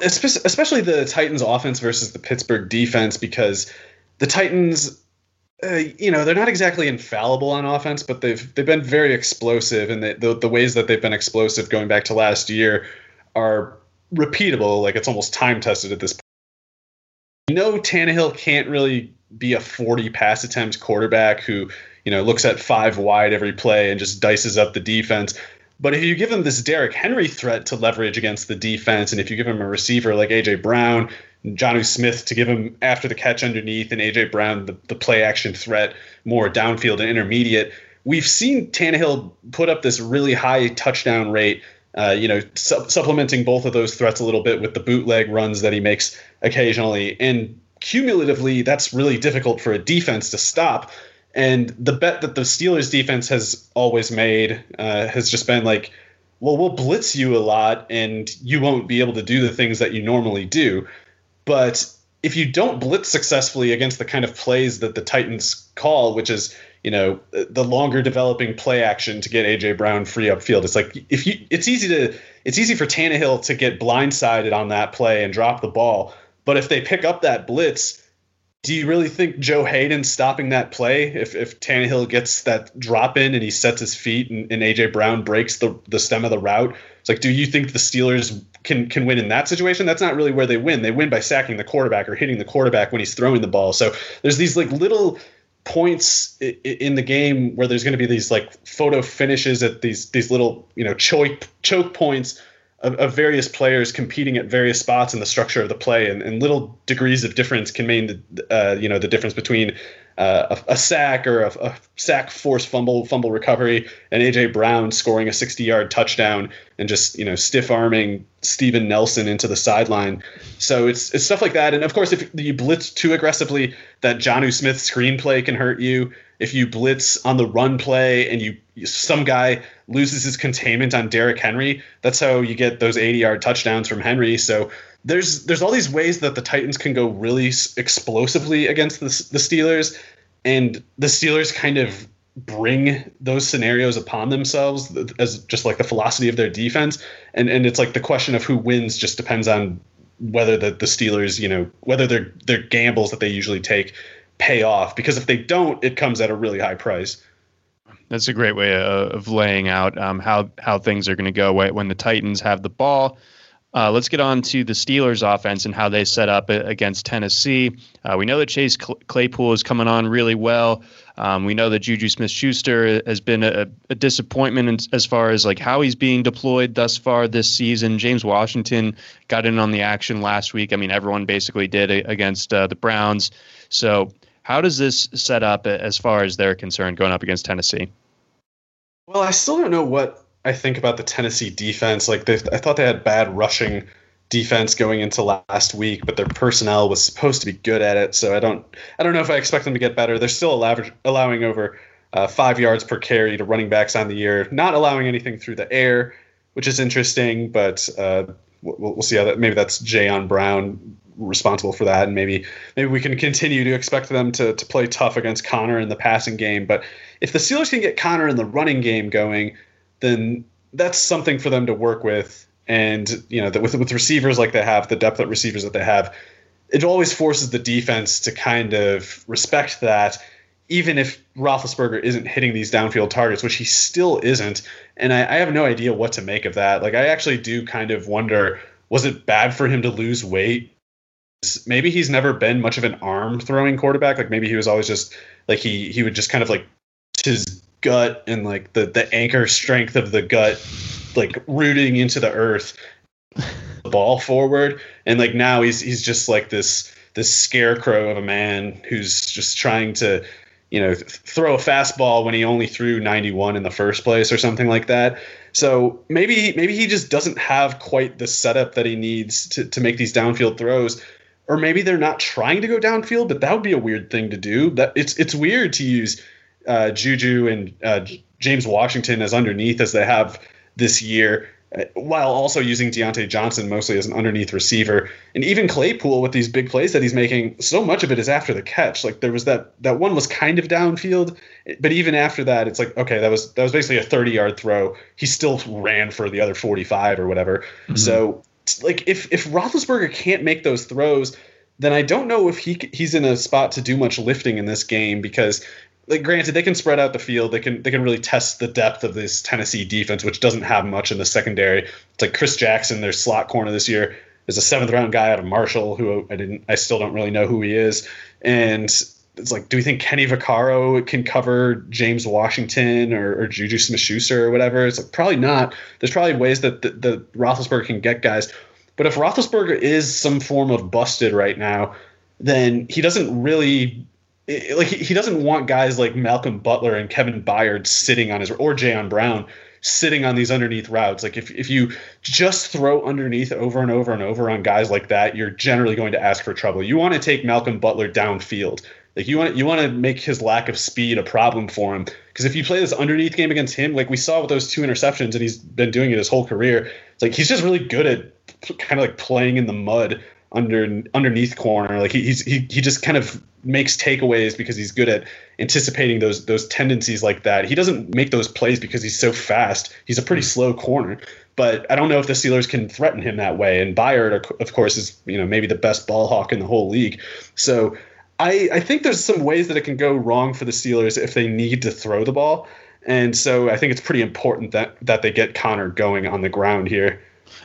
especially the Titans' offense versus the Pittsburgh defense, because the Titans, uh, you know, they're not exactly infallible on offense, but they've they've been very explosive, and the, the the ways that they've been explosive going back to last year are repeatable. Like it's almost time tested at this point. Know, Tannehill can't really be a 40 pass attempt quarterback who, you know, looks at five wide every play and just dices up the defense. But if you give him this Derrick Henry threat to leverage against the defense, and if you give him a receiver like AJ Brown, Jonnu Smith to give him after the catch underneath, and AJ Brown the, the play action threat more downfield and intermediate, we've seen Tannehill put up this really high touchdown rate. Uh, you know, su- supplementing both of those threats a little bit with the bootleg runs that he makes occasionally, and cumulatively, that's really difficult for a defense to stop. And the bet that the Steelers defense has always made uh, has just been like, well, we'll blitz you a lot and you won't be able to do the things that you normally do. But if you don't blitz successfully against the kind of plays that the Titans call, which is, you know, the longer developing play action to get AJ Brown free upfield, it's like if you it's easy to it's easy for Tannehill to get blindsided on that play and drop the ball. But if they pick up that blitz, do you really think Joe Haden stopping that play if if Tannehill gets that drop in and he sets his feet and, and AJ Brown breaks the the stem of the route? It's like, do you think the Steelers can can win in that situation? That's not really where they win. They win by sacking the quarterback or hitting the quarterback when he's throwing the ball. So there's these like little points in the game where there's going to be these like photo finishes at these these little you know choke choke points of, of various players competing at various spots in the structure of the play, and, and little degrees of difference can mean the uh, you know the difference between uh, a, a, sack or a, a, sack force fumble fumble recovery, and AJ Brown scoring a 60 yard touchdown and just you know stiff arming Steven Nelson into the sideline. So it's it's stuff like that, and of course if you blitz too aggressively, that Jonnu Smith screenplay can hurt you. If you blitz on the run play and you some guy loses his containment on Derrick Henry, that's how you get those 80 yard touchdowns from Henry. So there's there's all these ways that the Titans can go really explosively against the, the Steelers, and the Steelers kind of bring those scenarios upon themselves as just like the philosophy of their defense, and and it's like the question of who wins just depends on whether the, the Steelers, you know, whether their their gambles that they usually take pay off. Because if they don't, it comes at a really high price. That's a great way of, of laying out um, how how things are going to go when the Titans have the ball. Uh, let's get on to the Steelers' offense and how they set up against Tennessee. Uh, we know that Chase Claypool is coming on really well. Um, we know that Juju Smith-Schuster has been a, a disappointment in, as far as like how he's being deployed thus far this season. James Washington got in on the action last week. I mean, everyone basically did against uh, the Browns. So, how does this set up as far as they're concerned going up against Tennessee? Well, I still don't know what I think about the Tennessee defense. Like I thought they had bad rushing defense going into last week, but their personnel was supposed to be good at it. So I don't I don't know if I expect them to get better. They're still allow, allowing over uh, five yards per carry to running backs on the year, not allowing anything through the air, which is interesting. But uh, we'll, we'll see how that. Maybe that's Jayon Brown responsible for that, and maybe maybe we can continue to expect them to to play tough against Conner in the passing game. But if the Steelers can get Conner in the running game going then that's something for them to work with. And you know, that with with receivers like they have, the depth at receivers that they have, it always forces the defense to kind of respect that, even if Roethlisberger isn't hitting these downfield targets, which he still isn't. And I, I have no idea what to make of that. Like, I actually do kind of wonder: was it bad for him to lose weight? Maybe he's never been much of an arm throwing quarterback. Like maybe he was always just like he he would just kind of like his gut and like the the anchor strength of the gut like rooting into the earth the ball forward and like now he's he's just like this this scarecrow of a man who's just trying to you know th- throw a fastball when he only threw 91 in the first place or something like that. So maybe maybe he just doesn't have quite the setup that he needs to to make these downfield throws. Or maybe they're not trying to go downfield but that would be a weird thing to do. That it's it's weird to use uh, Juju and uh, James Washington as underneath as they have this year, while also using Diontae Johnson mostly as an underneath receiver. And even Claypool with these big plays that he's making, so much of it is after the catch. Like there was that that one was kind of downfield, but even after that, it's like okay, that was that was basically a 30 yard throw. He still ran for the other 45 or whatever. Mm-hmm. So like if if Roethlisberger can't make those throws then I don't know if he he's in a spot to do much lifting in this game because like granted they can spread out the field. They can they can really test the depth of this tennessee defense which doesn't have much in the secondary. It's like chris jackson their slot corner this year is a seventh round guy out of marshall who i didn't i still don't really know who he is. And it's like do we think kenny vaccaro can cover james washington or, or juju smith-schuster or whatever? It's like probably not. There's probably ways that the, the roethlisberger can get guys. But if roethlisberger is some form of busted right now then he doesn't really like he doesn't want guys like Malcolm Butler and Kevin Byard sitting on his or Jayon Brown sitting on these underneath routes. Like if if you just throw underneath over and over and over on guys like that, you're generally going to ask for trouble. You want to take Malcolm Butler downfield. Like you want you want to make his lack of speed a problem for him because if you play this underneath game against him, like we saw with those two interceptions, and he's been doing it his whole career, it's like he's just really good at kind of like playing in the mud under underneath corner. Like he, he's he he just kind of makes takeaways because he's good at anticipating those those tendencies like that. He doesn't make those plays because he's so fast. He's a pretty slow corner. But I don't know if the Steelers can threaten him that way. And Byard, of course, is you know maybe the best ball hawk in the whole league. So I, I think there's some ways that it can go wrong for the Steelers if they need to throw the ball. And so I think it's pretty important that that they get Conner going on the ground here.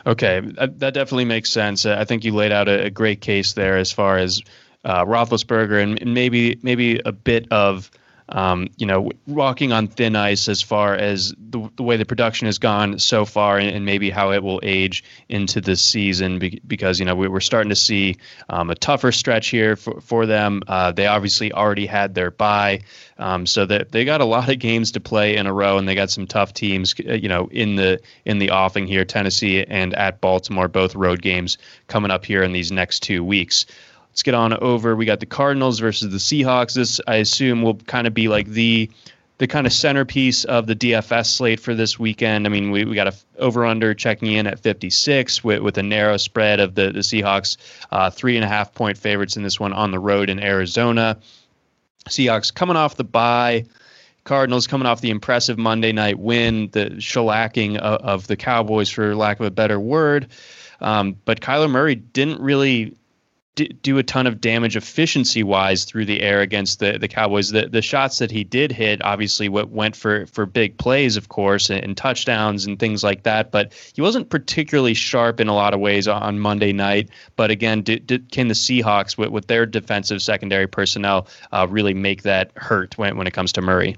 Okay, that definitely makes sense. I think you laid out a, great case there as far as uh, Roethlisberger and maybe maybe a bit of um, you know, walking on thin ice as far as the, the way the production has gone so far and, and maybe how it will age into the season be, because, you know, we, are starting to see um, a tougher stretch here for, for them. Uh, they obviously already had their bye. Um, so that they got a lot of games to play in a row, and they got some tough teams, uh, you know, in the in the offing here. Tennessee and at Baltimore, both road games coming up here in these next two weeks. Let's get on over. We got the Cardinals versus the Seahawks. This, I assume, will kind of be like the the kind of centerpiece of the DFS slate for this weekend. I mean, we, we got a over under checking in at 56 with, with a narrow spread of the, the Seahawks, uh, three and a half point favorites in this one on the road in Arizona. Seahawks coming off the bye. Cardinals coming off the impressive Monday night win, the shellacking of, of the Cowboys, for lack of a better word. Um, but Kyler Murray didn't really do a ton of damage efficiency wise through the air against the the Cowboys. The the shots that he did hit, obviously, what went for for big plays, of course, and, and touchdowns and things like that. But he wasn't particularly sharp in a lot of ways on Monday night. But again, did, did, can the Seahawks with, with their defensive secondary personnel uh, really make that hurt when when it comes to Murray?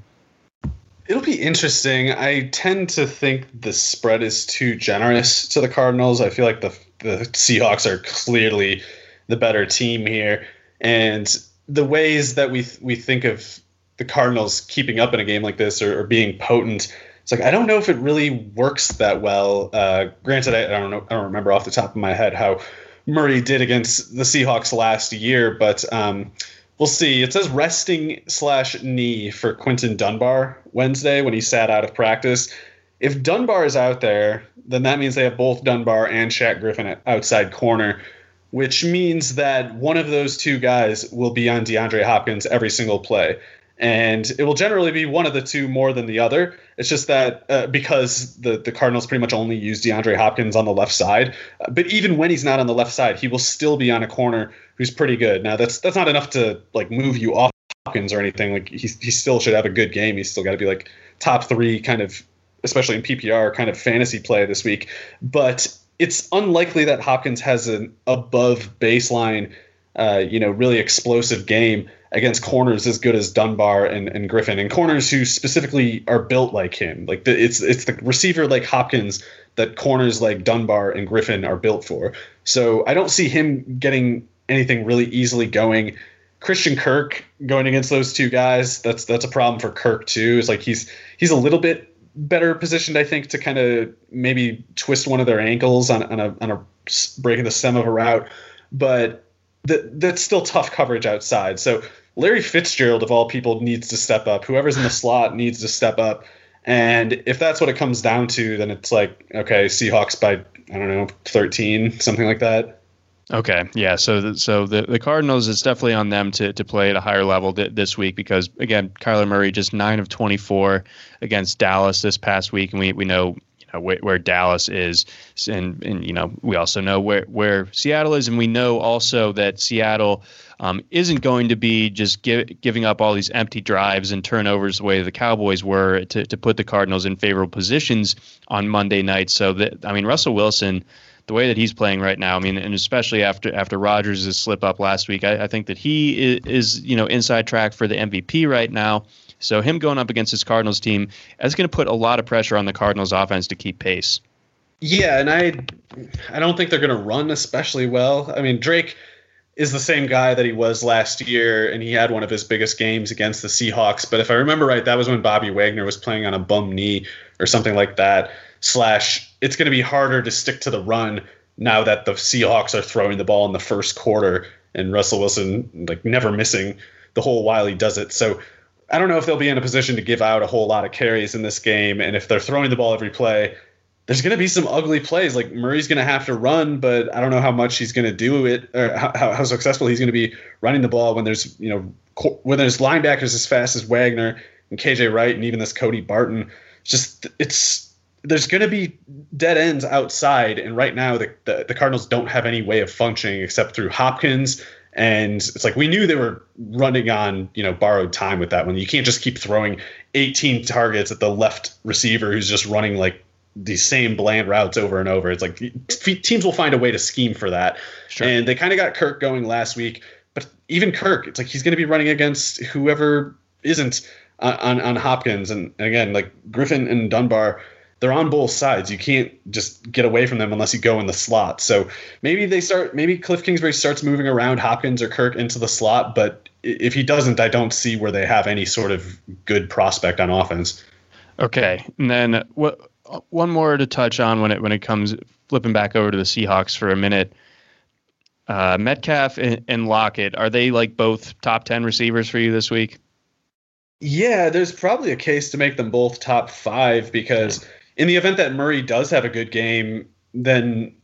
It'll be interesting. I tend to think the spread is too generous to the Cardinals. I feel like the the Seahawks are clearly the better team here. And the ways that we we think of the Cardinals keeping up in a game like this or, or being potent, it's like I don't know if it really works that well. Uh, granted, I, I don't know, I don't remember off the top of my head how Murray did against the Seahawks last year, but um, we'll see. It says resting slash knee for Quinton Dunbar Wednesday when he sat out of practice. If Dunbar is out there, then that means they have both Dunbar and Shaq Griffin at outside corner which means that one of those two guys will be on DeAndre Hopkins every single play. And it will generally be one of the two more than the other. It's just that uh, because the, the Cardinals pretty much only use DeAndre Hopkins on the left side. Uh, but even when he's not on the left side, he will still be on a corner who's pretty good. Now that's that's not enough to like move you off Hopkins or anything. Like he he still should have a good game. He's still got to be like top three kind of, especially in PPR kind of fantasy play this week. But it's unlikely that Hopkins has an above baseline, uh, you know, really explosive game against corners as good as Dunbar and, and Griffin, and corners who specifically are built like him. Like the, it's it's the receiver like Hopkins that corners like Dunbar and Griffin are built for. So I don't see him getting anything really easily going. Christian Kirk going against those two guys, that's that's a problem for Kirk too. It's like he's he's a little bit better positioned, I think, to kind of maybe twist one of their ankles on, on a on a breaking the stem of a route, but that that's still tough coverage outside. So Larry Fitzgerald, of all people, needs to step up. Whoever's in the slot needs to step up. And if that's what it comes down to, then it's like okay, Seahawks by I don't know, thirteen, something like that. Okay, yeah. So, the, so the, the Cardinals, it's definitely on them to, to play at a higher level th- this week because again, Kyler Murray just nine of twenty four against Dallas this past week, and we we know you know where, where Dallas is, and and you know we also know where where Seattle is, and we know also that Seattle um, isn't going to be just give, giving up all these empty drives and turnovers the way the Cowboys were to to put the Cardinals in favorable positions on Monday night. So that I mean Russell Wilson the way that he's playing right now, I mean, and especially after after Rodgers' slip up last week, I, I think that he is, is, you know inside track for the MVP right now. So him going up against his Cardinals team is going to put a lot of pressure on the Cardinals offense to keep pace. Yeah, and I I don't think they're going to run especially well. I mean, Drake is the same guy that he was last year, and he had one of his biggest games against the Seahawks. But if I remember right, that was when Bobby Wagner was playing on a bum knee or something like that slash it's going to be harder to stick to the run now that the Seahawks are throwing the ball in the first quarter and Russell Wilson like never missing the whole while he does it. So I don't know if they'll be in a position to give out a whole lot of carries in this game and if they're throwing the ball every play there's going to be some ugly plays. Like Murray's going to have to run, but I don't know how much he's going to do it or how, how successful he's going to be running the ball when there's, you know, when there's linebackers as fast as Wagner and KJ Wright and even this Cody Barton. It's just, it's, there's going to be dead ends outside, and right now the, the, the Cardinals don't have any way of functioning except through Hopkins. And it's like we knew they were running on you know borrowed time with that one. You can't just keep throwing 18 targets at the left receiver who's just running like these same bland routes over and over. It's like teams will find a way to scheme for that. Sure. And they kind of got Kirk going last week, but even Kirk, it's like he's going to be running against whoever isn't uh, on on Hopkins and, and again like Griffin and Dunbar they're on both sides. You can't just get away from them unless you go in the slot. So maybe they start maybe Cliff Kingsbury starts moving around Hopkins or Kirk into the slot, but if he doesn't, I don't see where they have any sort of good prospect on offense. Okay, and then what? One more to touch on when it when it comes flipping back over to the Seahawks for a minute. Uh, Metcalf and, and Lockett are they like both top ten receivers for you this week? Yeah, there's probably a case to make them both top five because in the event that Murray does have a good game, then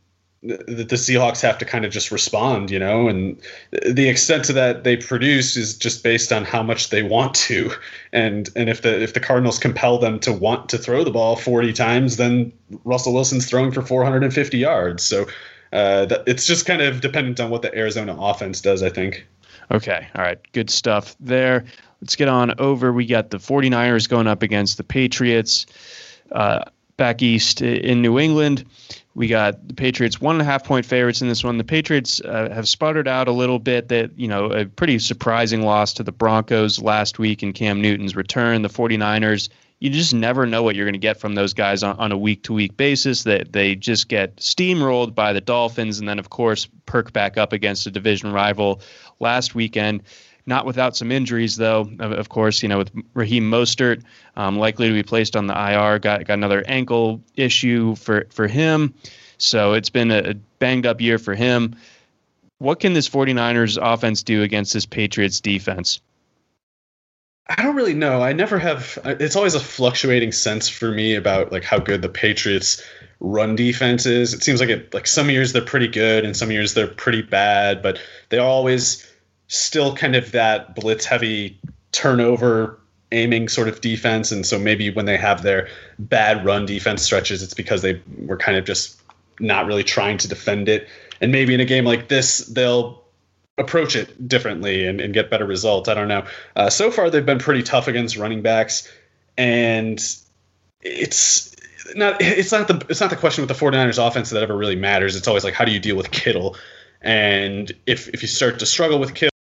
the, the Seahawks have to kind of just respond, you know, and the extent to that they produce is just based on how much they want to, and and if the if the Cardinals compel them to want to throw the ball 40 times, then Russell Wilson's throwing for 450 yards. So uh, that, it's just kind of dependent on what the Arizona offense does, I think. Okay, all right, good stuff there. Let's get on over. We got the 49ers going up against the Patriots. Uh, back east in New England. We got the Patriots one and a half point favorites in this one. The Patriots uh, have sputtered out a little bit. That you know a pretty surprising loss to the Broncos last week in Cam Newton's return. The 49ers, you just never know what you're going to get from those guys on, on a week to week basis. That they just get steamrolled by the Dolphins, and then of course perk back up against a division rival last weekend. Not without some injuries, though. Of, of course, you know, with Raheem Mostert um, likely to be placed on the IR, got got another ankle issue for for him. So it's been a banged up year for him. What can this 49ers offense do against this Patriots defense? I don't really know. I never have. It's always a fluctuating sense for me about like how good the Patriots run defense is. It seems like it like some years they're pretty good and some years they're pretty bad, but they always still kind of that blitz heavy turnover aiming sort of defense. And so maybe when they have their bad run defense stretches it's because they were kind of just not really trying to defend it. And maybe in a game like this they'll approach it differently and, and get better results. I don't know. Uh, so far they've been pretty tough against running backs. And it's not it's not the it's not the question with the 49ers offense that ever really matters. It's always like how do you deal with kittle? And if if you start to struggle with kittle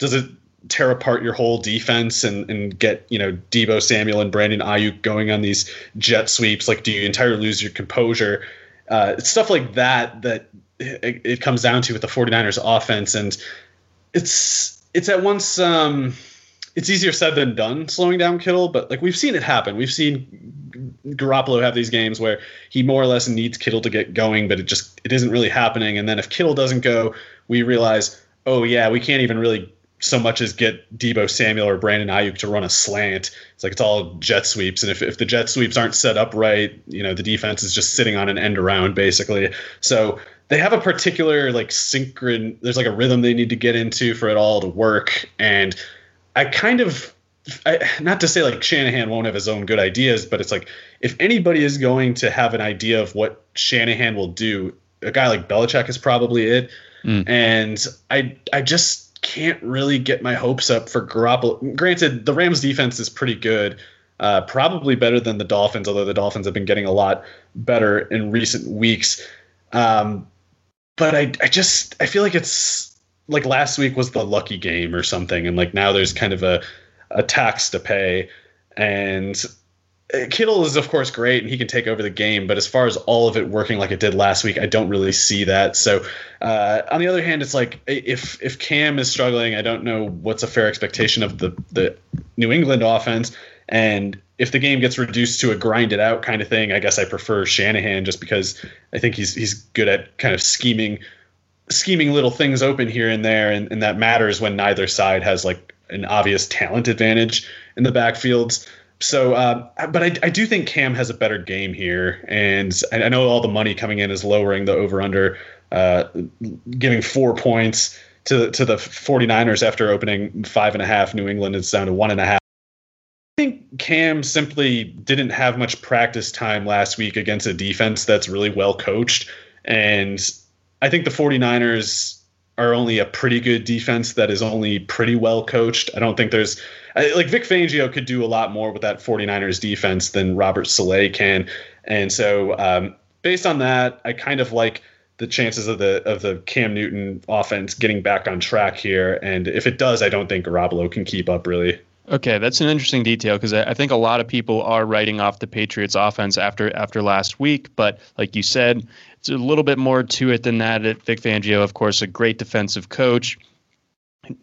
does it tear apart your whole defense and, and get you know Deebo Samuel and Brandon Aiyuk going on these jet sweeps? Like, do you entirely lose your composure? Uh, it's stuff like that that it, it, comes down to with the 49ers offense, and it's it's at once um, it's easier said than done slowing down Kittle, but like we've seen it happen. We've seen Garoppolo have these games where he more or less needs Kittle to get going, but it just it isn't really happening. And then if Kittle doesn't go, we realize, oh yeah, we can't even really so much as get Deebo Samuel or Brandon Aiyuk to run a slant. It's like it's all jet sweeps, and if, if the jet sweeps aren't set up right, you know the defense is just sitting on an end around basically. So they have a particular like synchron. There's like a rhythm they need to get into for it all to work, and I kind of. I, not to say like Shanahan won't have his own good ideas, but it's like if anybody is going to have an idea of what Shanahan will do, a guy like Belichick is probably it. Mm. And I I just can't really get my hopes up for Garoppolo. Granted, the Rams defense is pretty good, uh, probably better than the Dolphins, although the Dolphins have been getting a lot better in recent weeks. Um, but I, I just I feel like it's like last week was the lucky game or something, and like now there's kind of a a tax to pay, and Kittle is of course great and he can take over the game, but as far as all of it working like it did last week, I don't really see that. So uh, on the other hand, it's like if if Cam is struggling, I don't know what's a fair expectation of the the New England offense. And if the game gets reduced to a grind it out kind of thing, I guess I prefer Shanahan just because I think he's he's good at kind of scheming scheming little things open here and there, and, and that matters when neither side has like an obvious talent advantage in the backfields. So, uh, but I, I do think Cam has a better game here, and I know all the money coming in is lowering the over under, uh, giving four points to to the 49ers after opening five and a half. New England is down to one and a half. I think Cam simply didn't have much practice time last week against a defense that's really well coached, and I think the 49ers are only a pretty good defense that is only pretty well coached. I don't think there's like Vic Fangio could do a lot more with that 49ers defense than Robert Saleh can. And so um, based on that, I kind of like the chances of the of the Cam Newton offense getting back on track here. And if it does, I don't think Garoppolo can keep up really. Okay, that's an interesting detail because I think a lot of people are writing off the Patriots offense after after last week, but like you said, it's a little bit more to it than that. Vic Fangio, of course, a great defensive coach.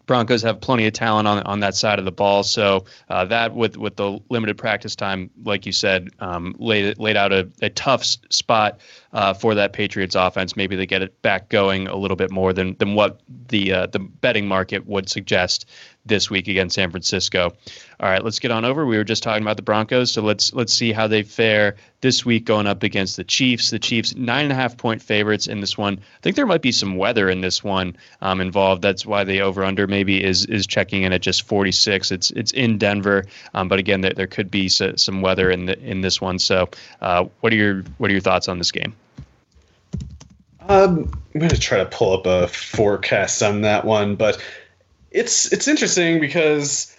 Broncos have plenty of talent on on that side of the ball. So uh, that with with the limited practice time, like you said, um, laid laid out a, a tough spot uh, for that Patriots offense. Maybe they get it back going a little bit more than than what the uh, the betting market would suggest this week against San Francisco. All right, let's get on over. We were just talking about the Broncos, so let's let's see how they fare this week going up against the Chiefs. The Chiefs nine and a half point favorites in this one. I think there might be some weather in this one um, involved. That's why the over under maybe is is checking in at just 46. It's it's in Denver, um, but again, there, there could be some weather in the in this one. So, uh, what are your what are your thoughts on this game? Um, I'm going to try to pull up a forecast on that one, but it's it's interesting because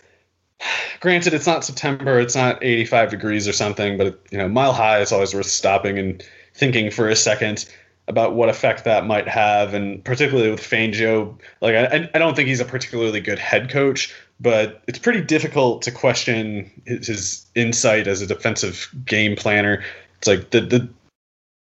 granted it's not September, it's not 85 degrees or something, but you know, mile high is always worth stopping and thinking for a second about what effect that might have, and particularly with Fangio. Like, I, I don't think he's a particularly good head coach, but it's pretty difficult to question his, his insight as a defensive game planner. It's like the the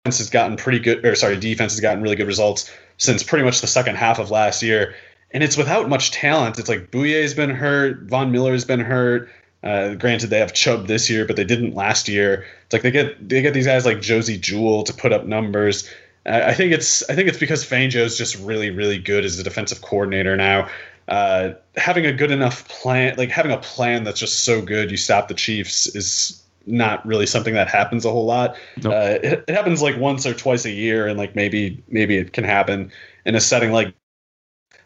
defense has gotten pretty good, or sorry, defense has gotten really good results since pretty much the second half of last year and it's without much talent. It's like Bouye's been hurt, Von Miller's been hurt. Uh, granted, they have Chubb this year, but they didn't last year. It's like they get they get these guys like Josey Jewell to put up numbers. Uh, I think it's I think it's because Fangio's just really really good as a defensive coordinator now. Uh, having a good enough plan, like having a plan that's just so good, you stop the Chiefs is not really something that happens a whole lot. Nope. Uh, it, it happens like once or twice a year, and like maybe maybe it can happen in a setting like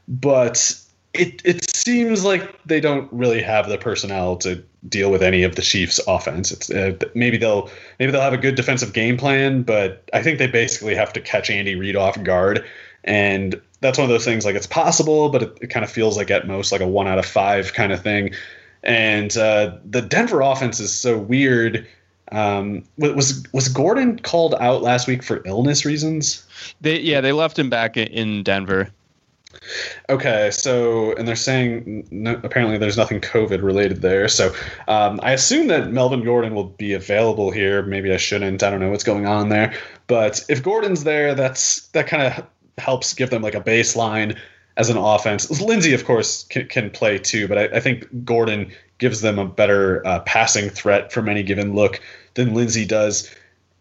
but it it seems like they don't really have the personnel to deal with any of the Chiefs' offense. It's uh, maybe they'll maybe they'll have a good defensive game plan, but I think they basically have to catch Andy Reid off guard, and that's one of those things. Like it's possible, but it, it kind of feels like at most like a one out of five kind of thing. And uh, the Denver offense is so weird. Um, was was Gordon called out last week for illness reasons? They yeah they left him back in Denver. Okay, so and they're saying no, apparently there's nothing COVID related there. So um, I assume that Melvin Gordon will be available here. Maybe I shouldn't. I don't know what's going on there. But if Gordon's there, that's that kind of helps give them like a baseline as an offense. Lindsay, of course, can, can play too, but I, I, think Gordon gives them a better uh, passing threat from any given look than Lindsay does.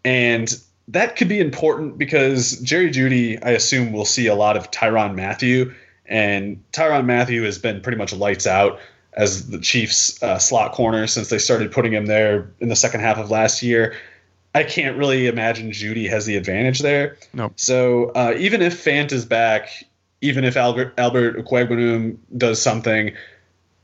And that could be important because Jerry Jeudy, I assume, will see a lot of Tyrann Mathieu, and Tyrann Mathieu has been pretty much lights out as the Chiefs' uh, slot corner since they started putting him there in the second half of last year. I can't really imagine Jeudy has the advantage there. Nope. So uh, even if Fant is back, even if Albert Albert does something,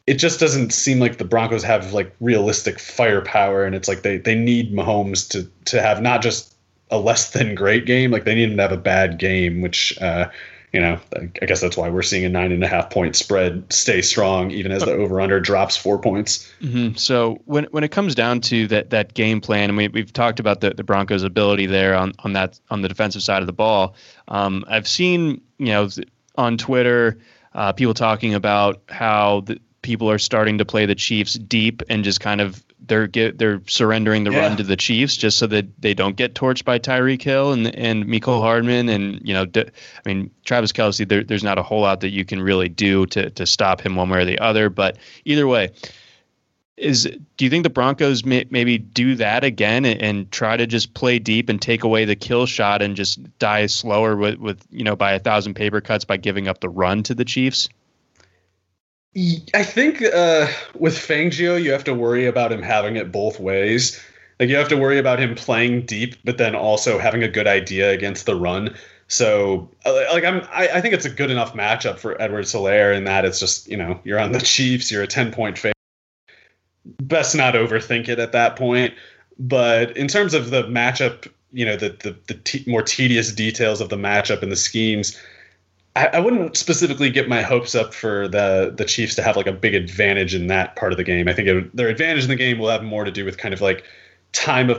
it just doesn't seem like the Broncos have like realistic firepower, and it's like they they need Mahomes to to have not just a less than great game. Like they need him to have a bad game, which uh, you know, I guess that's why we're seeing a nine and a half point spread stay strong, even as the over under drops four points. Mm-hmm. So when when it comes down to that that game plan, and we we've talked about the, the Broncos' ability there on on that on the defensive side of the ball. Um, I've seen you know on Twitter uh, people talking about how the people are starting to play the Chiefs deep and just kind of they're get they're surrendering the yeah. run to the Chiefs just so that they don't get torched by Tyreek Hill and and Mecole Hardman and you know I mean Travis Kelce there, there's not a whole lot that you can really do to to stop him one way or the other but either way is do you think the Broncos may, maybe do that again and, and, try to just play deep and take away the kill shot and just die slower with with you know by a thousand paper cuts by giving up the run to the Chiefs? I think uh, with Fangio, you have to worry about him having it both ways. Like you have to worry about him playing deep, but then also having a good idea against the run. So, uh, like I'm, I, I think it's a good enough matchup for Edwards-Helaire in that it's just you know you're on the Chiefs, you're a ten point favorite. Best not overthink it at that point. But in terms of the matchup, you know the the, the te- more tedious details of the matchup and the schemes I, I, wouldn't specifically get my hopes up for the the Chiefs to have like a big advantage in that part of the game. I think it, their advantage in the game will have more to do with kind of like time of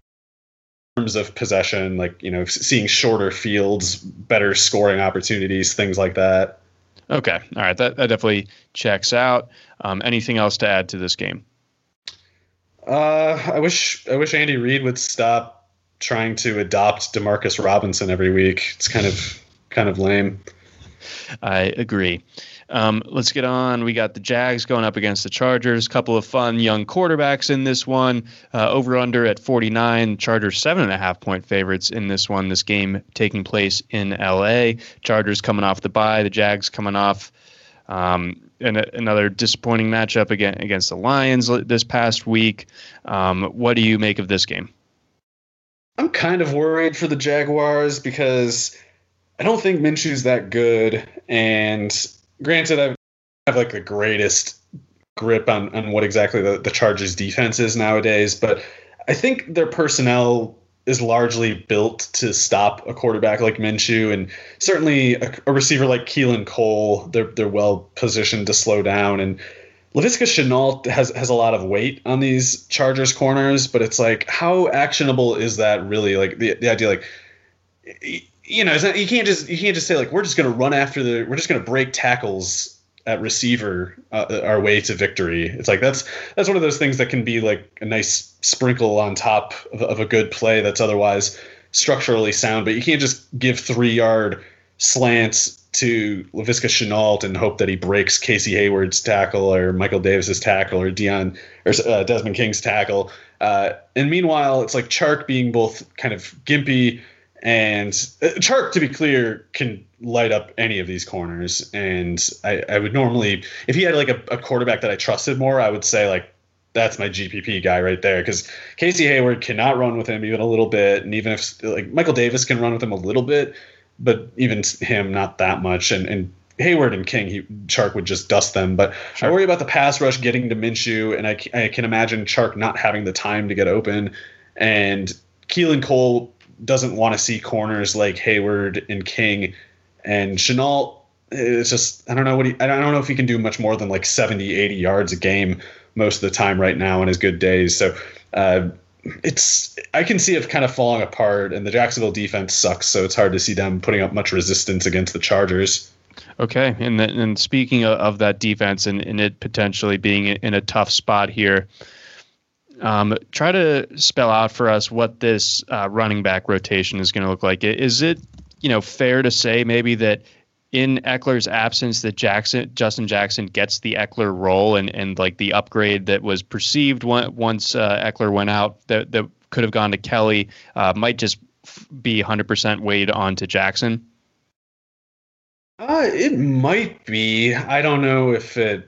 terms of possession, like you know, seeing shorter fields, better scoring opportunities, things like that. Okay, all right, that that definitely checks out. Um, anything else to add to this game? Uh, I wish I wish Andy Reid would stop trying to adopt Demarcus Robinson every week. It's kind of kind of lame. I agree. Um, let's get on. We got the Jags going up against the Chargers. Couple of fun young quarterbacks in this one. Uh, over under at 49. Chargers seven and a half point favorites in this one. This game taking place in LA. Chargers coming off the bye. The Jags coming off. Um, another disappointing matchup again against the Lions this past week. Um, what do you make of this game? I'm kind of worried for the Jaguars because I don't think Minshew's that good, and granted, I have like the greatest grip on, on what exactly the, the Chargers defense is nowadays, but I think their personnel is largely built to stop a quarterback like Minshew, and certainly a, a receiver like Keelan Cole. They're they're well positioned to slow down, and Laviska Shenault has has a lot of weight on these Chargers corners, but it's like how actionable is that really? Like the the idea like you know, not, you can't just you can't just say like we're just going to run after the we're just going to break tackles at receiver uh, our way to victory. It's like that's that's one of those things that can be like a nice sprinkle on top of, of a good play that's otherwise structurally sound, but you can't just give three yard slants to Laviska Shenault and hope that he breaks Casey Hayward's tackle or Michael Davis's tackle or Dion or uh, Desmond King's tackle. Uh, and meanwhile, it's like Chark being both kind of gimpy and uh, Chark, to be clear, can light up any of these corners. And I, I would normally, if he had like a, a, quarterback that I trusted more, I would say like that's my GPP guy right there. Because Casey Hayward cannot run with him even a little bit, and even if like Michael Davis can run with him a little bit, but even him not that much. And and Hayward and King, he Chark would just dust them. But sure. I worry about the pass rush getting to Minshew, and I, I can imagine Chark not having the time to get open. And Keelan Cole doesn't want to see corners like Hayward and King and Shenault. It's just I don't know what he I don't know if he can do much more than like 70, 80 yards a game most of the time right now in his good days. So uh, it's I can see it kind of falling apart, and the Jacksonville defense sucks, so it's hard to see them putting up much resistance against the Chargers. Okay, and then, and speaking of, of that defense and, and it potentially being in a tough spot here, um, try to spell out for us what this uh, running back rotation is going to look like. Is it, you know, fair to say maybe that in Ekeler's absence, that Jackson, Justin Jackson, gets the Ekeler role and and like the upgrade that was perceived once uh, Ekeler went out that that could have gone to Kelley uh, might just be 100% weighed onto Jackson. Uh, it might be. I don't know if it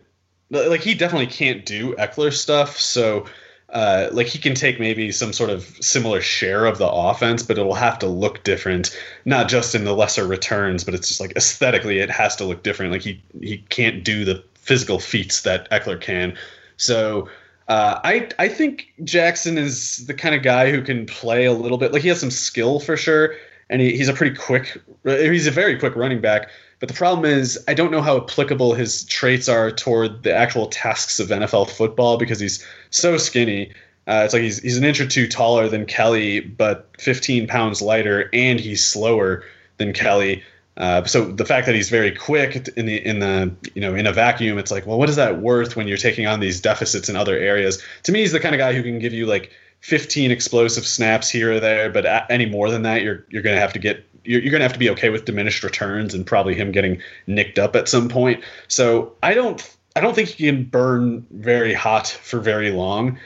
like he definitely can't do Ekeler stuff, so uh, like he can take maybe some sort of similar share of the offense, but it'll have to look different, not just in the lesser returns, but it's just like aesthetically it has to look different. Like he he can't do the physical feats that Ekeler can. So uh, I I think Jackson is the kind of guy who can play a little bit. Like he has some skill for sure, and he, he's a pretty quick. He's a very quick running back. But the problem is, I don't know how applicable his traits are toward the actual tasks of NFL football because he's so skinny. Uh, it's like he's he's an inch or two taller than Kelley, but 15 pounds lighter, and he's slower than Kelley. Uh, so the fact that he's very quick in the in the you know in a vacuum, it's like, well, what is that worth when you're taking on these deficits in other areas? To me, he's the kind of guy who can give you like 15 explosive snaps here or there, but any more than that, you're you're going to have to get you're, you're going to have to be okay with diminished returns and probably him getting nicked up at some point. So I don't I don't think he can burn very hot for very long.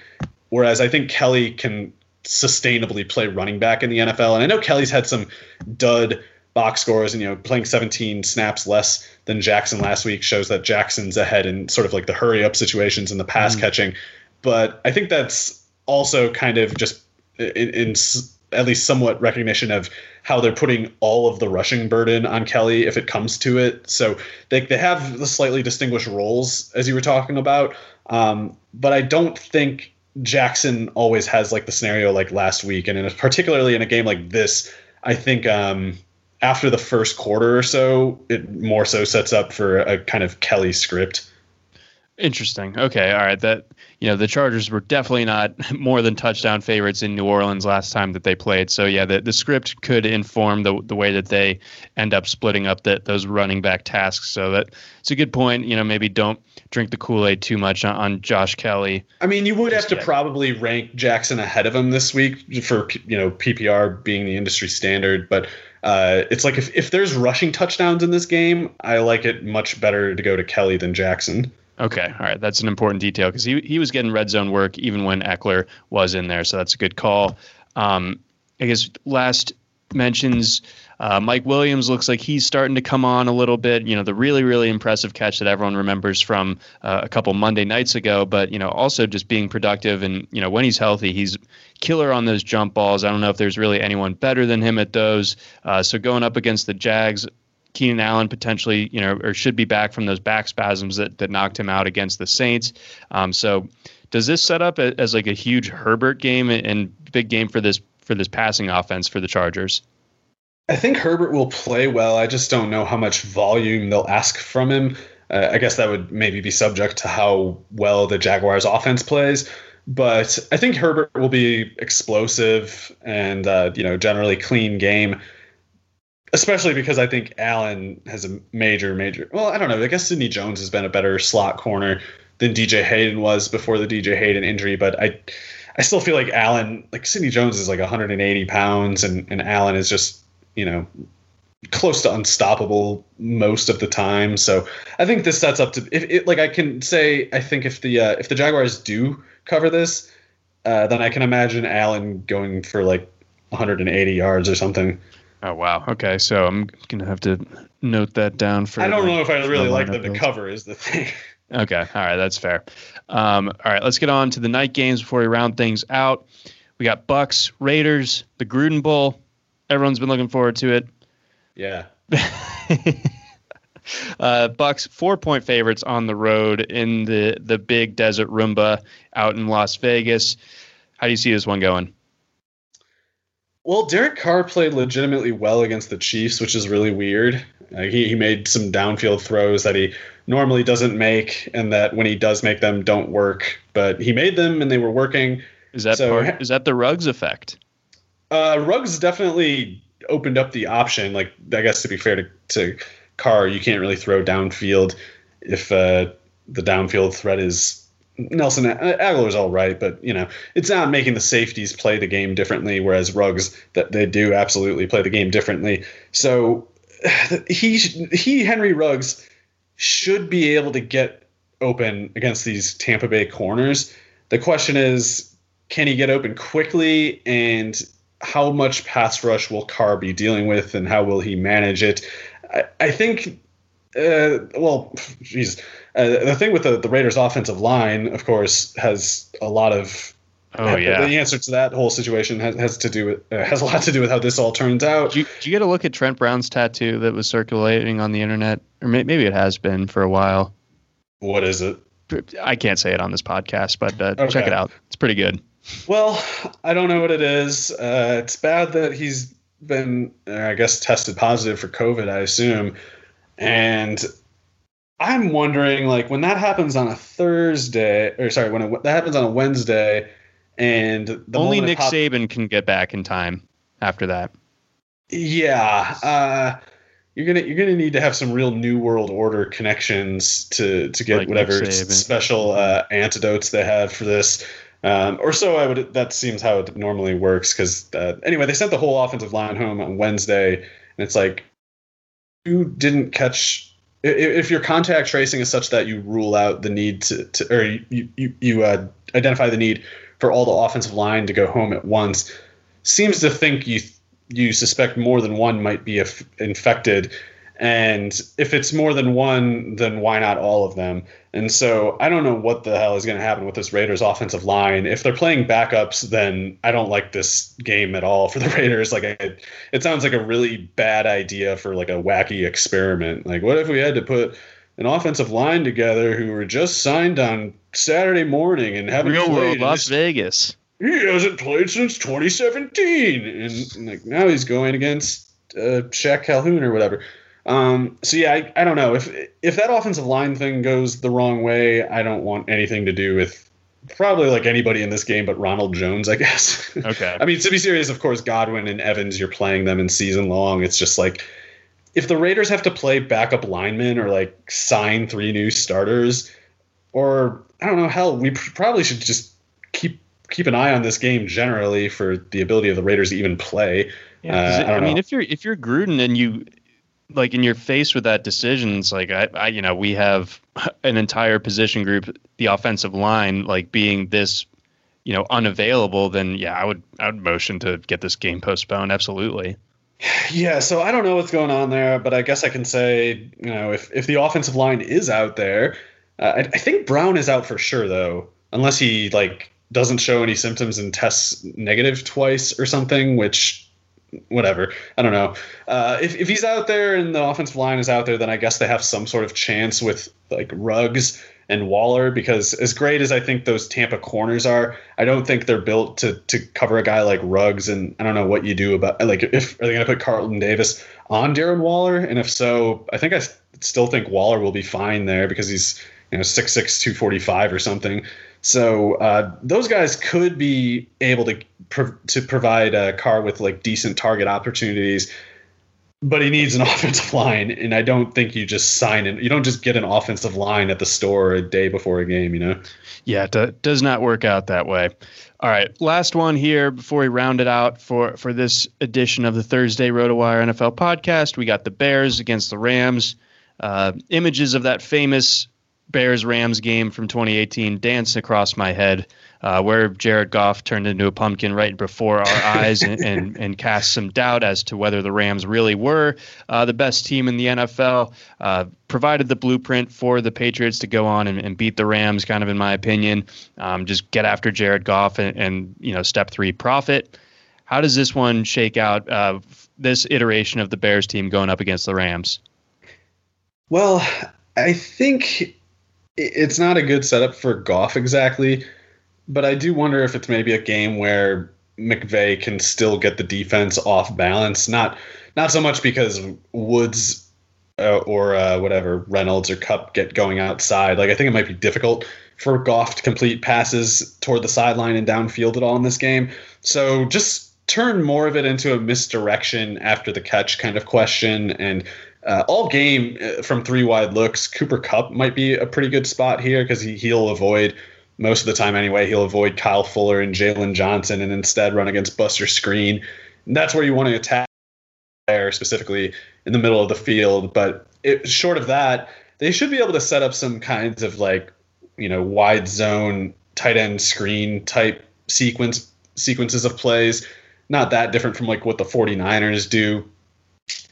Whereas I think Kelley can sustainably play running back in the NFL. And I know Kelley's had some dud box scores and you know playing 17 snaps less than Jackson last week shows that Jackson's ahead in sort of like the hurry up situations and the pass mm. catching. But I think that's also kind of just in, in at least somewhat recognition of how they're putting all of the rushing burden on Kelley if it comes to it. So they, they have the slightly distinguished roles as you were talking about. Um, but I don't think Jackson always has like the scenario like last week. And in a, particularly in a game like this, I think um, after the first quarter or so, it more so sets up for a kind of Kelley script. Interesting. Okay. All right. That you know the Chargers were definitely not more than touchdown favorites in New Orleans last time that they played. So yeah, the, the script could inform the the way that they end up splitting up that those running back tasks. So that it's a good point. You know, maybe don't drink the Kool Aid too much on, on, Josh Kelley. I mean, you would have to yet. probably rank Jackson ahead of him this week for you know PPR being the industry standard, but. Uh, it's like if, if there's rushing touchdowns in this game, I like it much better to go to Kelley than Jackson. Okay, all right, that's an important detail because he he was getting red zone work even when Ekeler was in there, so that's a good call. Um, I guess last mentions uh, Mike Williams looks like he's starting to come on a little bit. You know, the really really impressive catch that everyone remembers from uh, a couple Monday nights ago, but you know also just being productive and you know when he's healthy, he's killer on those jump balls. I don't know if there's really anyone better than him at those. Uh, so going up against the Jags, Keenan Allen potentially, you know, or should be back from those back spasms that, that knocked him out against the Saints. Um, so does this set up as like a huge Herbert game and big game for this for this passing offense for the Chargers? I think Herbert will play well. I just don't know how much volume they'll ask from him. Uh, I guess that would maybe be subject to how well the Jaguars' offense plays. But I think Herbert will be explosive and uh, you know generally clean game especially because I think Allen has a major, major. Well, I don't know. I guess Sidney Jones has been a better slot corner than DJ Hayden was before the DJ Hayden injury, but I, I still feel like Allen, like Sidney Jones is like 180 pounds, and and Allen is just you know close to unstoppable most of the time. So I think this sets up to if it like I can say I think if the uh, if the Jaguars do cover this, uh, then I can imagine Allen going for like 180 yards or something. Oh wow. Okay, so I'm gonna have to note that down for. I don't know if I really like that the cover is the thing. Okay, all right, that's fair. Um, all right, let's get on to the night games before we round things out. We got Bucks, Raiders, the Gruden Bowl. Everyone's been looking forward to it. Yeah. uh, Bucks four point favorites on the road in the the big desert Roomba out in Las Vegas. How do you see this one going? Well, Derek Carr played legitimately well against the Chiefs, which is really weird. Uh, he, he made some downfield throws that he normally doesn't make, and that when he does make them, don't work. But he made them, and they were working. Is that so, part? Is that the Ruggs effect? Uh, Ruggs definitely opened up the option. Like I guess to be fair to, to Carr, you can't really throw downfield if uh, the downfield threat is Nelson Agholor's all right, but you know it's not making the safeties play the game differently. Whereas Ruggs, that they do absolutely play the game differently. So he he Henry Ruggs should be able to get open against these Tampa Bay corners. The question is, can he get open quickly, and how much pass rush will Carr be dealing with, and how will he manage it? I, I think uh, well, geez. Uh, the thing with the, the Raiders' offensive line, of course, has a lot of. Oh yeah. The answer to that whole situation has, has to do with uh, has a lot to do with how this all turns out. Did you, did you, get a look at Trent Brown's tattoo that was circulating on the internet, or may, maybe it has been for a while? What is it? I can't say it on this podcast, but uh, okay. check it out. It's pretty good. Well, I don't know what it is. Uh, it's bad that he's been, I guess, tested positive for COVID. I assume. And I'm wondering, like, when that happens on a Thursday, or sorry, when it, that happens on a Wednesday, and only Nick pop- Saban can get back in time after that. Yeah, uh, you're gonna you're gonna need to have some real New World Order connections to to get like whatever special uh, antidotes they have for this. Um, or so I would. That seems how it normally works. Because uh, anyway, they sent the whole offensive line home on Wednesday, and it's like you didn't catch if your contact tracing is such that you rule out the need to, to or you you, you uh, identify the need for all the offensive line to go home at once seems to think you you suspect more than one might be infected and if it's more than one, then why not all of them? And so I don't know what the hell is going to happen with this Raiders offensive line. If they're playing backups, then I don't like this game at all for the Raiders. Like it, it sounds like a really bad idea for like a wacky experiment. Like what if we had to put an offensive line together who were just signed on Saturday morning and haven't real world Las Vegas. He hasn't played since 2017, and like now he's going against uh, Shaq Calhoun or whatever. Um, so yeah, I, I don't know if if that offensive line thing goes the wrong way. I don't want anything to do with probably like anybody in this game, but Ronald Jones, I guess. Okay. I mean, to be serious, of course, Godwin and Evans, you're playing them in season long. It's just like if the Raiders have to play backup linemen or like sign three new starters, or I don't know, hell, we probably should just keep keep an eye on this game generally for the ability of the Raiders to even play. Yeah, Uh, it- I I, mean, if you're if you're Gruden and you like and you're faced with that decision, it's like I, I you know we have an entire position group, the offensive line, like being this, you know, unavailable. Then yeah, I would I would motion to get this game postponed. Absolutely. Yeah, so I don't know what's going on there, but I guess I can say, you know, if if the offensive line is out there, uh, I, I think Brown is out for sure though, unless he like doesn't show any symptoms and tests negative twice or something, which whatever. I don't know. Uh, if if he's out there and the offensive line is out there, then I guess they have some sort of chance with like Ruggs and Waller because as great as I think those Tampa corners are, I don't think they're built to to cover a guy like Ruggs. And I don't know what you do about like if are they going to put Carlton Davis on Darren Waller, and if so, I think I still think Waller will be fine there because he's you know 6'6", 245 or something. So uh, those guys could be able to pro- to provide a Carr with like decent target opportunities but he needs an offensive line, and I don't think you just sign it. You don't just get an offensive line at the store a day before a game, you know. Yeah, it do- does not work out that way. All right, last one here before we round it out for for this edition of the Thursday RotoWire NFL podcast. We got the Bears against the Rams. Uh, images of that famous Bears Rams game from 2018 dance across my head, uh, where Jared Goff turned into a pumpkin right before our eyes and, and and cast some doubt as to whether the Rams really were uh, the best team in the NFL. Uh, provided the blueprint for the Patriots to go on and, and beat the Rams, kind of in my opinion. Um, just get after Jared Goff and, and you know step three profit. How does this one shake out? Uh, this iteration of the Bears team going up against the Rams. Well, I think it's not a good setup for Goff exactly, but I do wonder if it's maybe a game where McVay can still get the defense off balance. Not not so much because Woods uh, or uh, whatever Reynolds or Kupp get going outside. Like I think it might be difficult for Goff to complete passes toward the sideline and downfield at all in this game. So just turn more of it into a misdirection after the catch kind of question and uh, all game uh, from three wide looks. Cooper Kupp might be a pretty good spot here because he, he'll avoid most of the time anyway. He'll avoid Kyle Fuller and Jaylon Johnson and instead run against Buster Skrine. And that's where you want to attack there specifically in the middle of the field. But it, short of that, they should be able to set up some kinds of like you know wide zone tight end screen type sequence sequences of plays. Not that different from like what the 49ers do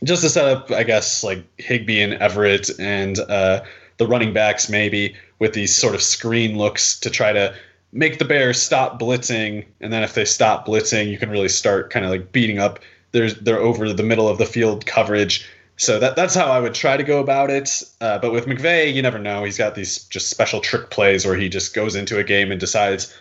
just to set up, I guess, like Higbee and Everett and uh, the running backs maybe with these sort of screen looks to try to make the Bears stop blitzing, and then if they stop blitzing, you can really start kind of like beating up. There's they're over the middle of the field coverage. So that that's how I would try to go about it. Uh, but with McVay, you never know. He's got these just special trick plays where he just goes into a game and decides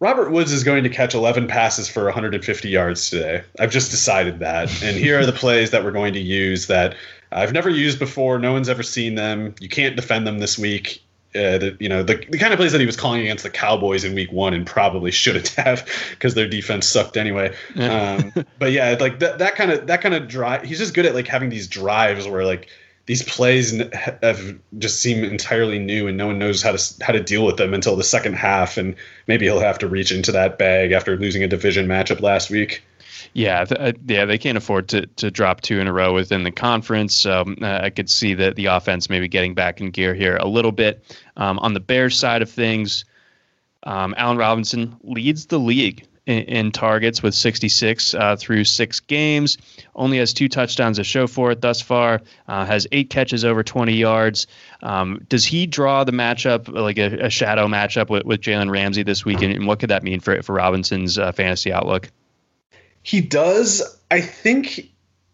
Robert Woods is going to catch 11 passes for 150 yards today. I've just decided that. And here are the plays that we're going to use that I've never used before. No one's ever seen them. You can't defend them this week. Uh, the, you know the, the kind of plays that he was calling against the Cowboys in Week One and probably shouldn't have because their defense sucked anyway. Um, but yeah, like that that kind of that kind of drive. He's just good at like having these drives where like these plays have just seem entirely new and no one knows how to how to deal with them until the second half and maybe he'll have to reach into that bag after losing a division matchup last week. Yeah, th- uh, yeah, they can't afford to to drop two in a row within the conference. So uh, I could see that the offense maybe getting back in gear here a little bit. Um, on the Bears side of things, um, Allen Robinson leads the league in, in targets with 66 uh, through six games. Only has two touchdowns to show for it thus far. Uh, has eight catches over 20 yards. Um, does he draw the matchup like a, a shadow matchup with, with Jalen Ramsey this week? And, and what could that mean for for Robinson's uh, fantasy outlook? He does. I think.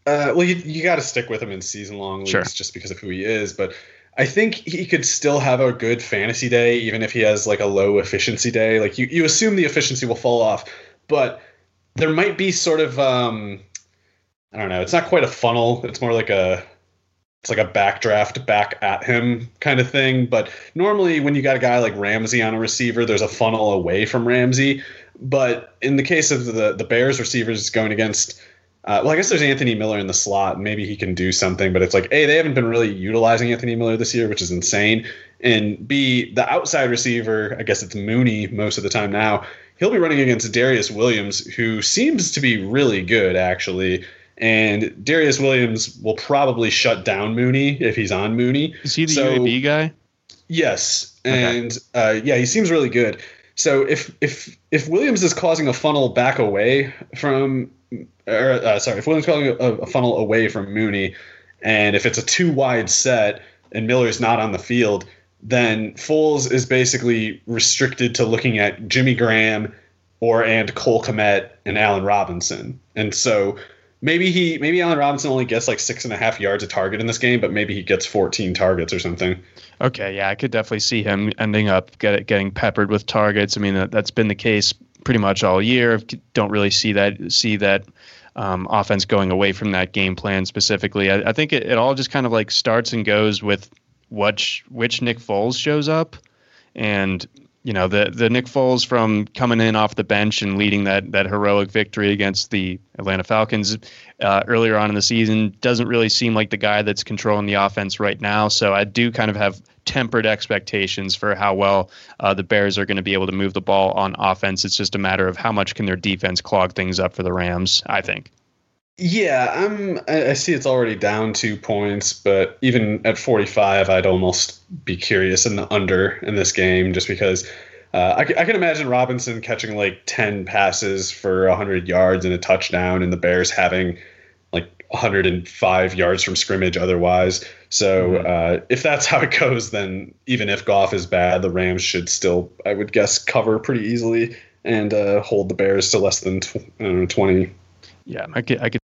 Uh, well, you you got to stick with him in season long leagues Sure. just because of who he is. But I think he could still have a good fantasy day, even if he has like a low efficiency day. Like you, you assume the efficiency will fall off, but there might be sort of um, I don't know. It's not quite a funnel. It's more like a it's like a backdraft back at him kind of thing. But normally, when you got a guy like Ramsey on a receiver, there's a funnel away from Ramsey. But in the case of the the Bears receivers going against, uh, well, I guess there's Anthony Miller in the slot, and maybe he can do something. But it's like, a, they haven't been really utilizing Anthony Miller this year, which is insane. And b, the outside receiver, I guess it's Mooney most of the time now. He'll be running against Darious Williams, who seems to be really good actually. And Darious Williams will probably shut down Mooney if he's on Mooney. Is he the So- UAB guy? Yes, and uh, yeah, he seems really good. So if if if Williams is causing a funnel back away from, or uh, sorry, if Williams is causing a, a funnel away from Mooney, and if it's a too wide set and Miller's not on the field, then Foles is basically restricted to looking at Jimmy Graham or and Cole Kmet and Allen Robinson, and so maybe he maybe Allen Robinson only gets like six and a half yards a target in this game, but maybe he gets 14 targets or something. Okay, yeah, I could definitely see him ending up get, getting peppered with targets. I mean, that, that's been the case pretty much all year. Don't really see that see that um, offense going away from that game plan specifically. I, I think it, it all just kind of like starts and goes with which which Nick Foles shows up, and you know the the Nick Foles from coming in off the bench and leading that that heroic victory against the Atlanta Falcons uh, earlier on in the season doesn't really seem like the guy that's controlling the offense right now. So I do kind of have tempered expectations for how well uh, the Bears are going to be able to move the ball on offense. It's just a matter of how much can their defense clog things up for the Rams. I think. Yeah, I'm. I see it's already down two points, but even at 45, I'd almost be curious in the under in this game, just because uh, I, I can imagine Robinson catching like 10 passes for 100 yards and a touchdown, and the Bears having like 105 yards from scrimmage otherwise. So uh, if that's how it goes, then even if Goff is bad, the Rams should still, I would guess, cover pretty easily and uh, hold the Bears to less than tw- I don't know, 20. Yeah, I could. I could.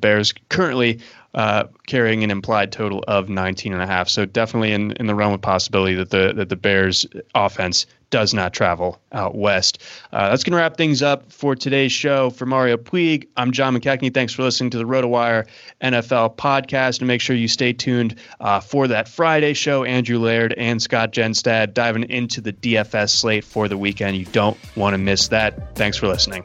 Bears currently uh, carrying an implied total of 19 and a half. So definitely in, in the realm of possibility that the that the Bears offense does not travel out west. Uh, that's going to wrap things up for today's show. For Mario Puig, I'm John McKechnie. Thanks for listening to the RotoWire NFL podcast. And make sure you stay tuned uh, for that Friday show. Andrew Laird and Scott Genstad diving into the DFS slate for the weekend. You don't want to miss that. Thanks for listening.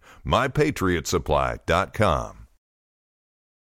MyPatriotSupply.com.